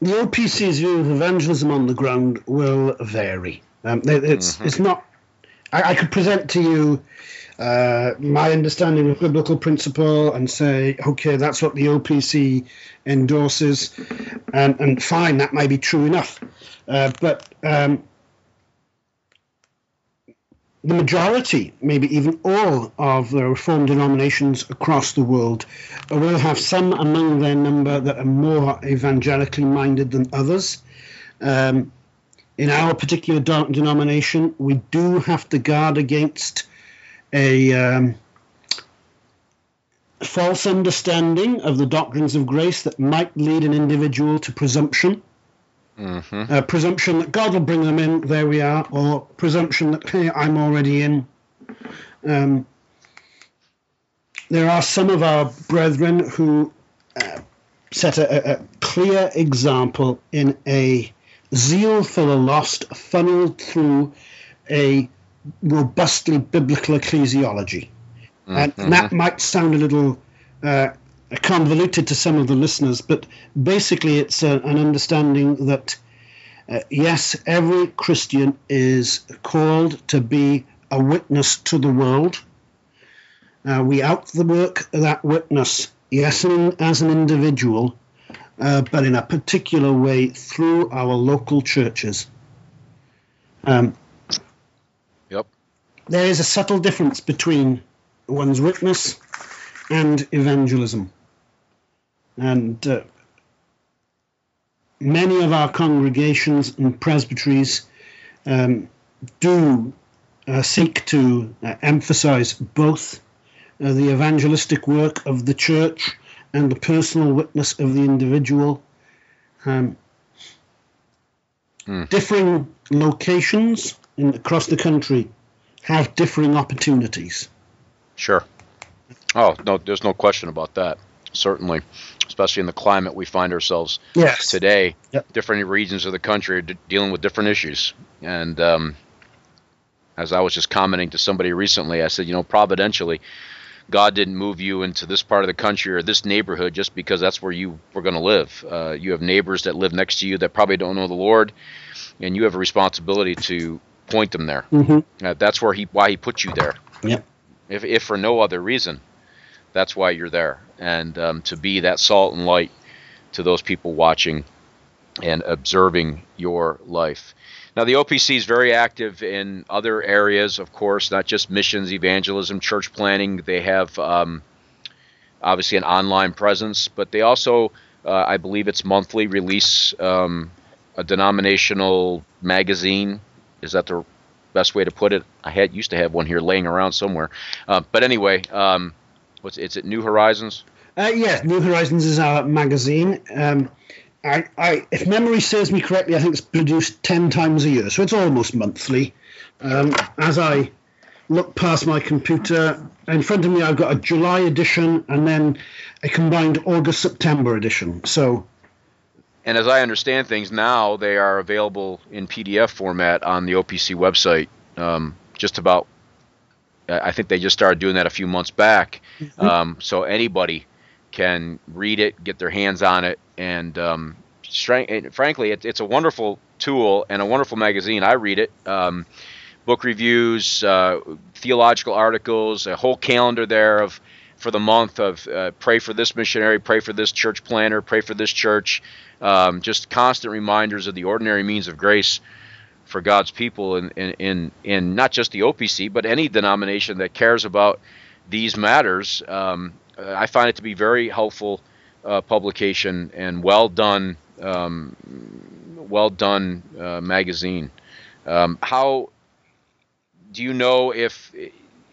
the OPC's view of evangelism on the ground will vary. Um, it's mm-hmm. it's not I, I, could present to you uh, my understanding of biblical principle and say, okay, that's what the OPC endorses, and, and fine, that may be true enough. Uh, but um, the majority, maybe even all, of the Reformed denominations across the world will have some among their number that are more evangelically minded than others. Um, in our particular denomination, we do have to guard against a um, false understanding of the doctrines of grace that might lead an individual to presumption. Mm-hmm. Uh, presumption that God will bring them in, there we are, or presumption that, hey, I'm already in. Um, there are some of our brethren who uh, set a, a, clear example in a zeal for the lost funneled through a robustly biblical ecclesiology. Mm-hmm. And that might sound a little uh, convoluted to some of the listeners, but basically it's a, an understanding that uh, yes, every Christian is called to be a witness to the world. Uh, we outwork that witness, yes, as an individual, uh, but in a particular way through our local churches. Um, yep. There is a subtle difference between one's witness and evangelism. And uh, many of our congregations and presbyteries um, do uh, seek to uh, emphasize both uh, the evangelistic work of the church and the personal witness of the individual. Um, mm. Differing locations in, across the country have differing opportunities. Sure. Oh, no, there's no question about that. Certainly, especially in the climate we find ourselves yes. today. Yep. Different regions of the country are d- dealing with different issues. And um, as I was just commenting to somebody recently, I said, you know, providentially, God didn't move you into this part of the country or this neighborhood just because that's where you were going to live. Uh, you have neighbors that live next to you that probably don't know the Lord, and you have a responsibility to point them there. Mm-hmm. Uh, that's where he why he put you there. Yep. If if for no other reason, that's why you're there, and um, to be that salt and light to those people watching and observing your life. Now, the OPC is very active in other areas, of course, not just missions, evangelism, church planning. They have um, obviously an online presence, but they also, uh, I believe it's monthly, release um, a denominational magazine. Is that the best way to put it? I had used to have one here laying around somewhere, uh, but anyway, um, what's it's at New Horizons. Uh, yeah, New Horizons is our magazine. Um, I, I, if memory serves me correctly, I think it's produced 10 times a year, so it's almost monthly. Um, as I look past my computer, in front of me, I've got a July edition and then a combined August September edition. So, and as I understand things now, they are available in PDF format on the OPC website. Um, just about, I think they just started doing that a few months back. Mm-hmm. Um, so anybody can read it, get their hands on it, and um, frankly, it, it's a wonderful tool and a wonderful magazine. I read it. Um, book reviews, uh, theological articles, a whole calendar there of for the month of uh, pray for this missionary, pray for this church planter, pray for this church. Um, just constant reminders of the ordinary means of grace for God's people in, in, in, in, not just the OPC, but any denomination that cares about these matters. Um, I find it to be very helpful uh, publication and well done, um, well done uh, magazine. Um, how do you know if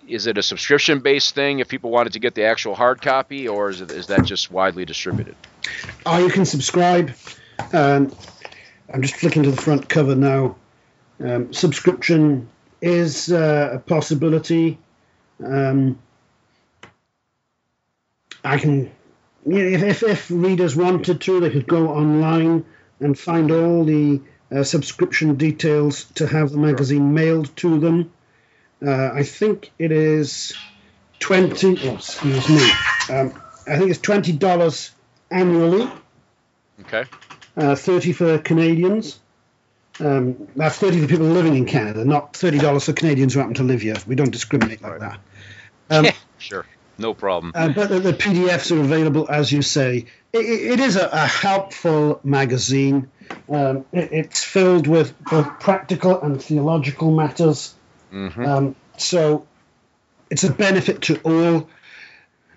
is it a subscription based thing if people wanted to get the actual hard copy, or is it is that just widely distributed? Oh, you can subscribe. Um, I'm just flicking to the front cover now. Um, subscription is uh, a possibility. Um, I can, if, if, if, readers wanted to, they could go online and find all the uh, subscription details to have the magazine mailed to them. Uh, I think it is 20, oh, excuse me, um, I think it's $20 annually. Okay. Uh, 30 for Canadians. Um, that's 30 for people living in Canada, not $30 for Canadians who happen to live here. We don't discriminate like that. Um, sure, no problem. Uh, but the, the, PDFs are available, as you say. it, it is a, a, helpful magazine. Um, it, it's filled with both practical and theological matters. Mm-hmm. Um, so it's a benefit to all.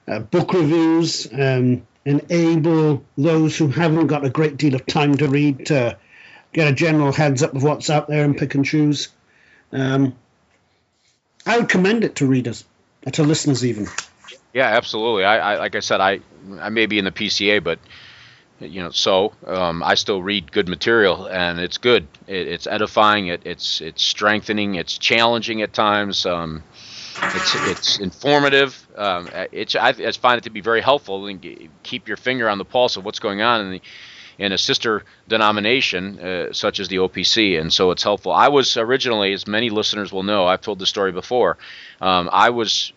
Uh, book reviews um, enable those who haven't got a great deal of time to read to get a general heads up of what's out there and pick and choose. Um, I would commend it to readers, to listeners even. Yeah, absolutely. I, I like I said, I I may be in the PCA, but you know, so um, I still read good material, and it's good. It, it's edifying. It, it's it's strengthening. It's challenging at times. Um, it's it's informative. Um, it's I, I, find it to be very helpful and keep your finger on the pulse of what's going on in the in a sister denomination uh, such as the OPC, and so it's helpful. I was originally, as many listeners will know, I've told the story before. Um, I was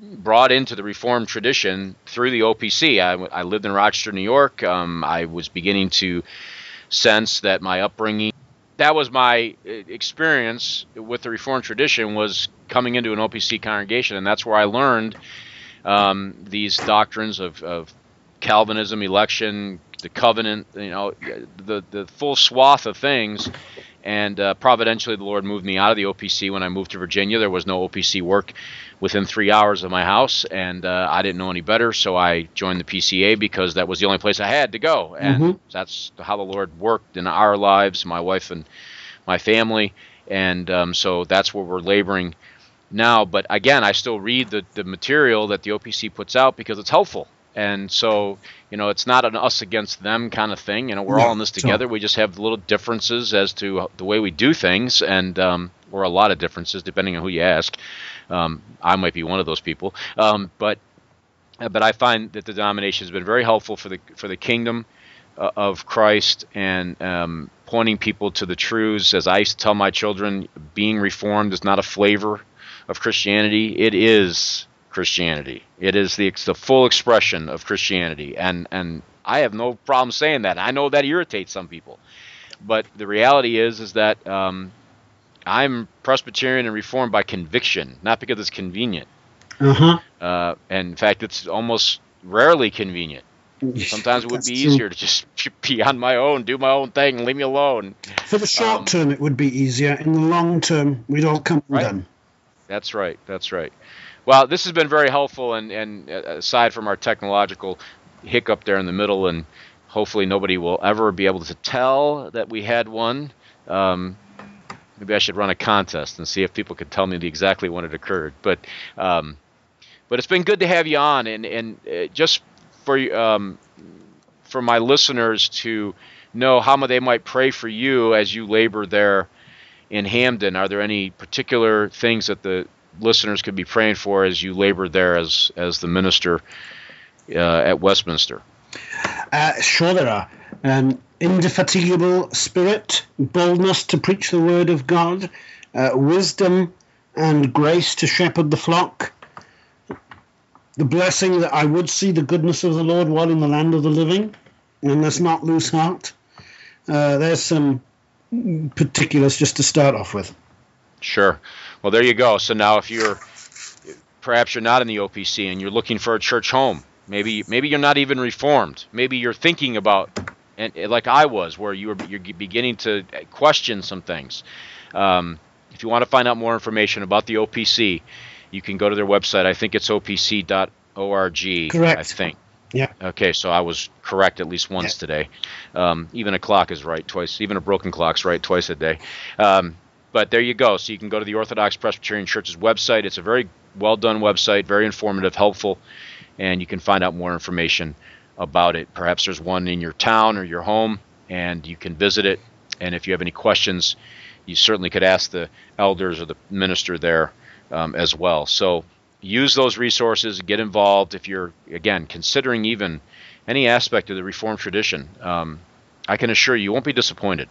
brought into the Reformed tradition through the OPC. I, I lived in Rochester, New York. Um, I was beginning to sense that my upbringing that was my uh, experience with the Reformed tradition was coming into an OPC congregation, and that's where I learned um, these doctrines of, of, Calvinism, election, the covenant, you know, the the full swath of things. And uh, providentially, the Lord moved me out of the OPC when I moved to Virginia. There was no OPC work within three hours of my house, and uh, I didn't know any better, so I joined the PCA because that was the only place I had to go, and mm-hmm. that's how the Lord worked in our lives, my wife and my family, and um, so that's where we're laboring now. But again, I still read the, the material that the OPC puts out because it's helpful. And so, you know, it's not an us against them kind of thing. You know, we're all in this together. We just have little differences as to the way we do things, and um, or a lot of differences depending on who you ask. Um, I might be one of those people, um, but but I find that the denomination has been very helpful for the for the kingdom uh, of Christ and um, pointing people to the truths. As I used to tell my children, being reformed is not a flavor of Christianity; it is Christianity. It is the the full expression of Christianity, and and I have no problem saying that. I know that irritates some people, but the reality is is that um, I'm Presbyterian and Reformed by conviction, not because it's convenient. Uh-huh. Uh, and in fact, it's almost rarely convenient. Sometimes it would be easier to just be on my own, do my own thing, leave me alone. For the short um, term, it would be easier. In the long term, we'd all come right? That's right. That's right. Well, this has been very helpful, and, and uh, aside from our technological hiccup there in the middle, and hopefully nobody will ever be able to tell that we had one. Um, maybe I should run a contest and see if people could tell me exactly when it occurred. But um, but it's been good to have you on, and and uh, just for um, for my listeners to know how they might pray for you as you labor there in Hamden. Are there any particular things that the listeners could be praying for as you labor there as as the minister uh, at Westminster? Uh, sure, there are. Um, indefatigable spirit, boldness to preach the word of God, uh, wisdom and grace to shepherd the flock, the blessing that I would see the goodness of the Lord while in the land of the living, and let's not lose heart. Uh, there's some particulars just to start off with. Sure. Well, there you go. So now, if you're perhaps you're not in the OPC and you're looking for a church home, maybe maybe you're not even reformed. Maybe you're thinking about and like I was, where you were you're beginning to question some things. Um, if you want to find out more information about the OPC, you can go to their website. I think it's opc.org. Correct. I think. Yeah. Okay, so I was correct at least once yeah. today. Um, even a clock is right twice. Even a broken clock's right twice a day. Um, but there you go. So you can go to the Orthodox Presbyterian Church's website. It's a very well done website, very informative, helpful, and you can find out more information about it. Perhaps there's one in your town or your home, and you can visit it. And if you have any questions, you certainly could ask the elders or the minister there um, as well. So use those resources, get involved. If you're, again, considering even any aspect of the Reformed tradition, um, I can assure you, you won't be disappointed.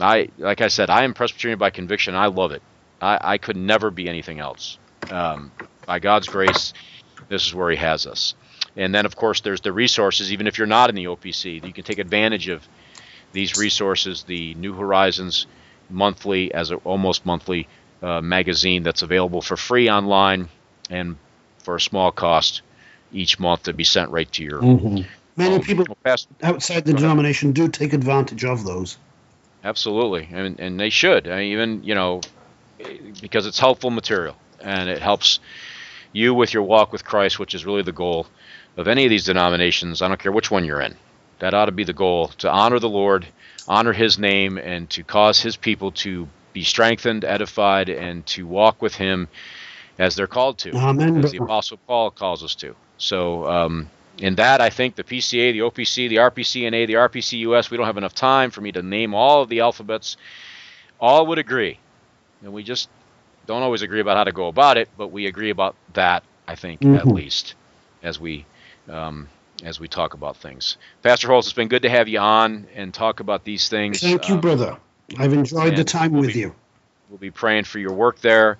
I, like I said, I am Presbyterian by conviction. I love it. I, I could never be anything else. Um, by God's grace, this is where He has us. And then, of course, there's the resources, even if you're not in the OPC, you can take advantage of these resources, the New Horizons monthly, as a, almost monthly uh, magazine that's available for free online and for a small cost each month to be sent right to your. Mm-hmm. Many um, people outside the denomination do take advantage of those. Absolutely, and and they should. I mean, even you know, because it's helpful material and it helps you with your walk with Christ, which is really the goal of any of these denominations. I don't care which one you're in. That ought to be the goal to honor the Lord, honor His name, and to cause His people to be strengthened, edified, and to walk with Him as they're called to, Amen. as the Apostle Paul calls us to. So, um, in that, I think the PCA, the OPC, the RPCNA, the RPCUS, we don't have enough time for me to name all of the alphabets. All would agree. And we just don't always agree about how to go about it, but we agree about that, I think, mm-hmm. at least, as we um, as we talk about things. Pastor Holtz, it's been good to have you on and talk about these things. Thank you, um, brother. I've enjoyed the time we'll with be, you. We'll be praying for your work there,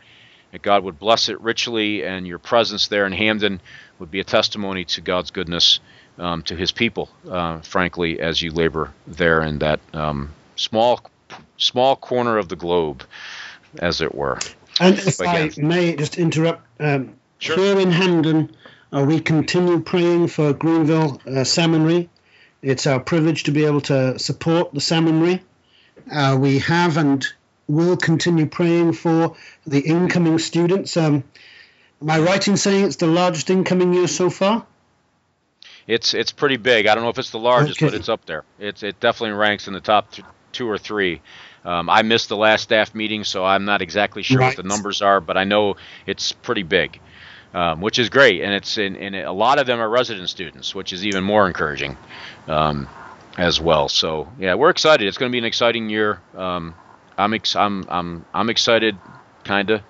that God would bless it richly, and your presence there in Hamden would be a testimony to God's goodness um, to His people. Uh, frankly, as you labor there in that um, small small corner of the globe, as it were. And if but I may just interrupt, um, sure. here in Hamden, uh, we continue praying for Greenville uh, Seminary. It's our privilege to be able to support the seminary. Uh, we have and will continue praying for the incoming students. Um, am I right in saying it's the largest incoming year so far? It's it's pretty big. I don't know if it's the largest, okay. but it's up there. It's it definitely ranks in the top th- two or three. Um, I missed the last staff meeting, so I'm not exactly sure right. what the numbers are, but I know it's pretty big um, which is great. And it's in, in, a lot of them are resident students, which is even more encouraging um, as well. So yeah, we're excited. It's going to be an exciting year. Um, I'm, ex- I'm I'm I'm excited, kinda.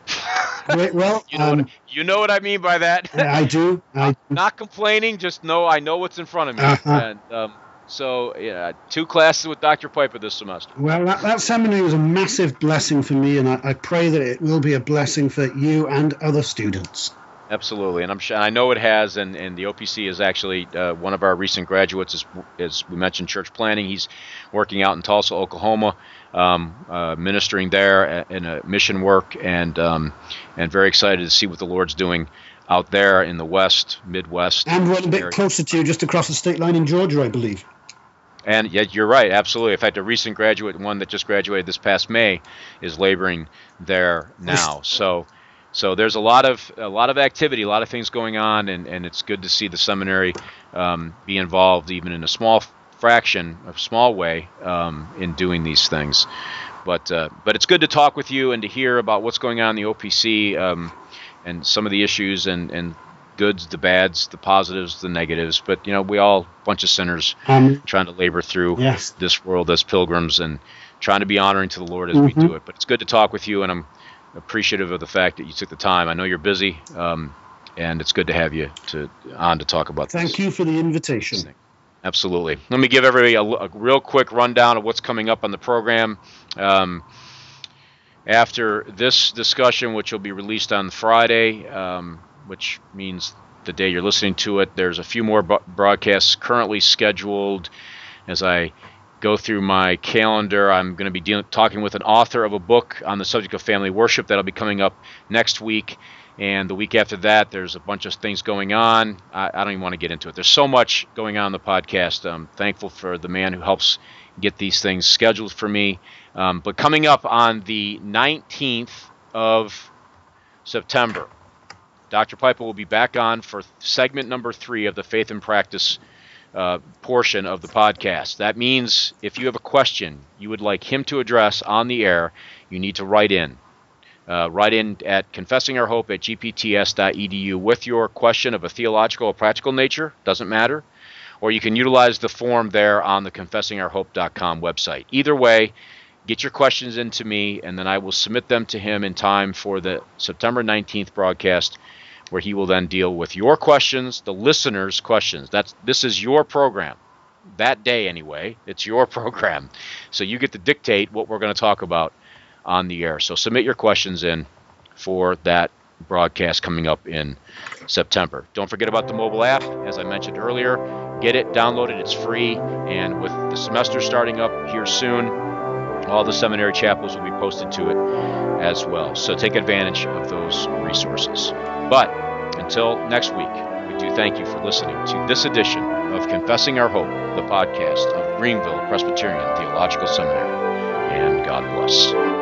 well, you know, um, what, you know what I mean by that. I do. I not complaining, just know I know what's in front of me. Uh-huh. And um, so yeah, two classes with Dr. Piper this semester. Well, that, that seminary was a massive blessing for me, and I, I pray that it will be a blessing for you and other students. Absolutely, and I'm sure I know it has, and, and the OPC is actually uh, one of our recent graduates. Is, as we mentioned, church planning. He's working out in Tulsa, Oklahoma, um, uh, ministering there in a mission work, and um, and very excited to see what the Lord's doing out there in the West, Midwest, and one a bit area. closer to you, just across the state line in Georgia, I believe. And yet, you're right, absolutely. In fact, a recent graduate, one that just graduated this past May, is laboring there now. So so there's a lot of a lot of activity, a lot of things going on, and, and it's good to see the seminary um, be involved, even in a small fraction, a small way, um, in doing these things. But uh, but it's good to talk with you and to hear about what's going on in the OPC um, and some of the issues and, and goods, the bads, the positives, the negatives. But you know, we all a bunch of sinners um, trying to labor through yes. this world as pilgrims and trying to be honoring to the Lord as mm-hmm. we do it. But it's good to talk with you, and I'm appreciative of the fact that you took the time. I know you're busy, um, and it's good to have you to on to talk about. This. Thank this. you for the invitation. Absolutely. Let me give everybody a, a, real quick rundown of what's coming up on the program. Um, after this discussion, which will be released on Friday, um, which means the day you're listening to it, there's a few more broadcasts currently scheduled as I go through my calendar. I'm going to be dealing, talking with an author of a book on the subject of family worship that'll be coming up next week. And the week after that, there's a bunch of things going on. I, I don't even want to get into it. There's so much going on in the podcast. I'm thankful for the man who helps get these things scheduled for me. Um, but coming up on the 19th of September, Dr. Piper will be back on for segment number three of the Faith and Practice uh, portion of the podcast. That means if you have a question you would like him to address on the air, you need to write in. Uh, write in at confessingourhope at gpts.edu with your question of a theological or practical nature, doesn't matter. Or you can utilize the form there on the confessingourhope.com website. Either way, get your questions into me, and then I will submit them to him in time for the September 19th broadcast where he will then deal with your questions, the listeners' questions. That's this is your program. That day anyway, it's your program. So you get to dictate what we're going to talk about on the air. So submit your questions in for that broadcast coming up in September. Don't forget about the mobile app. As I mentioned earlier, get it, download it. It's free. And with the semester starting up here soon, all the seminary chapels will be posted to it as well. So take advantage of those resources. But until next week, we do thank you for listening to this edition of Confessing Our Hope, the podcast of Greenville Presbyterian Theological Seminary. And God bless.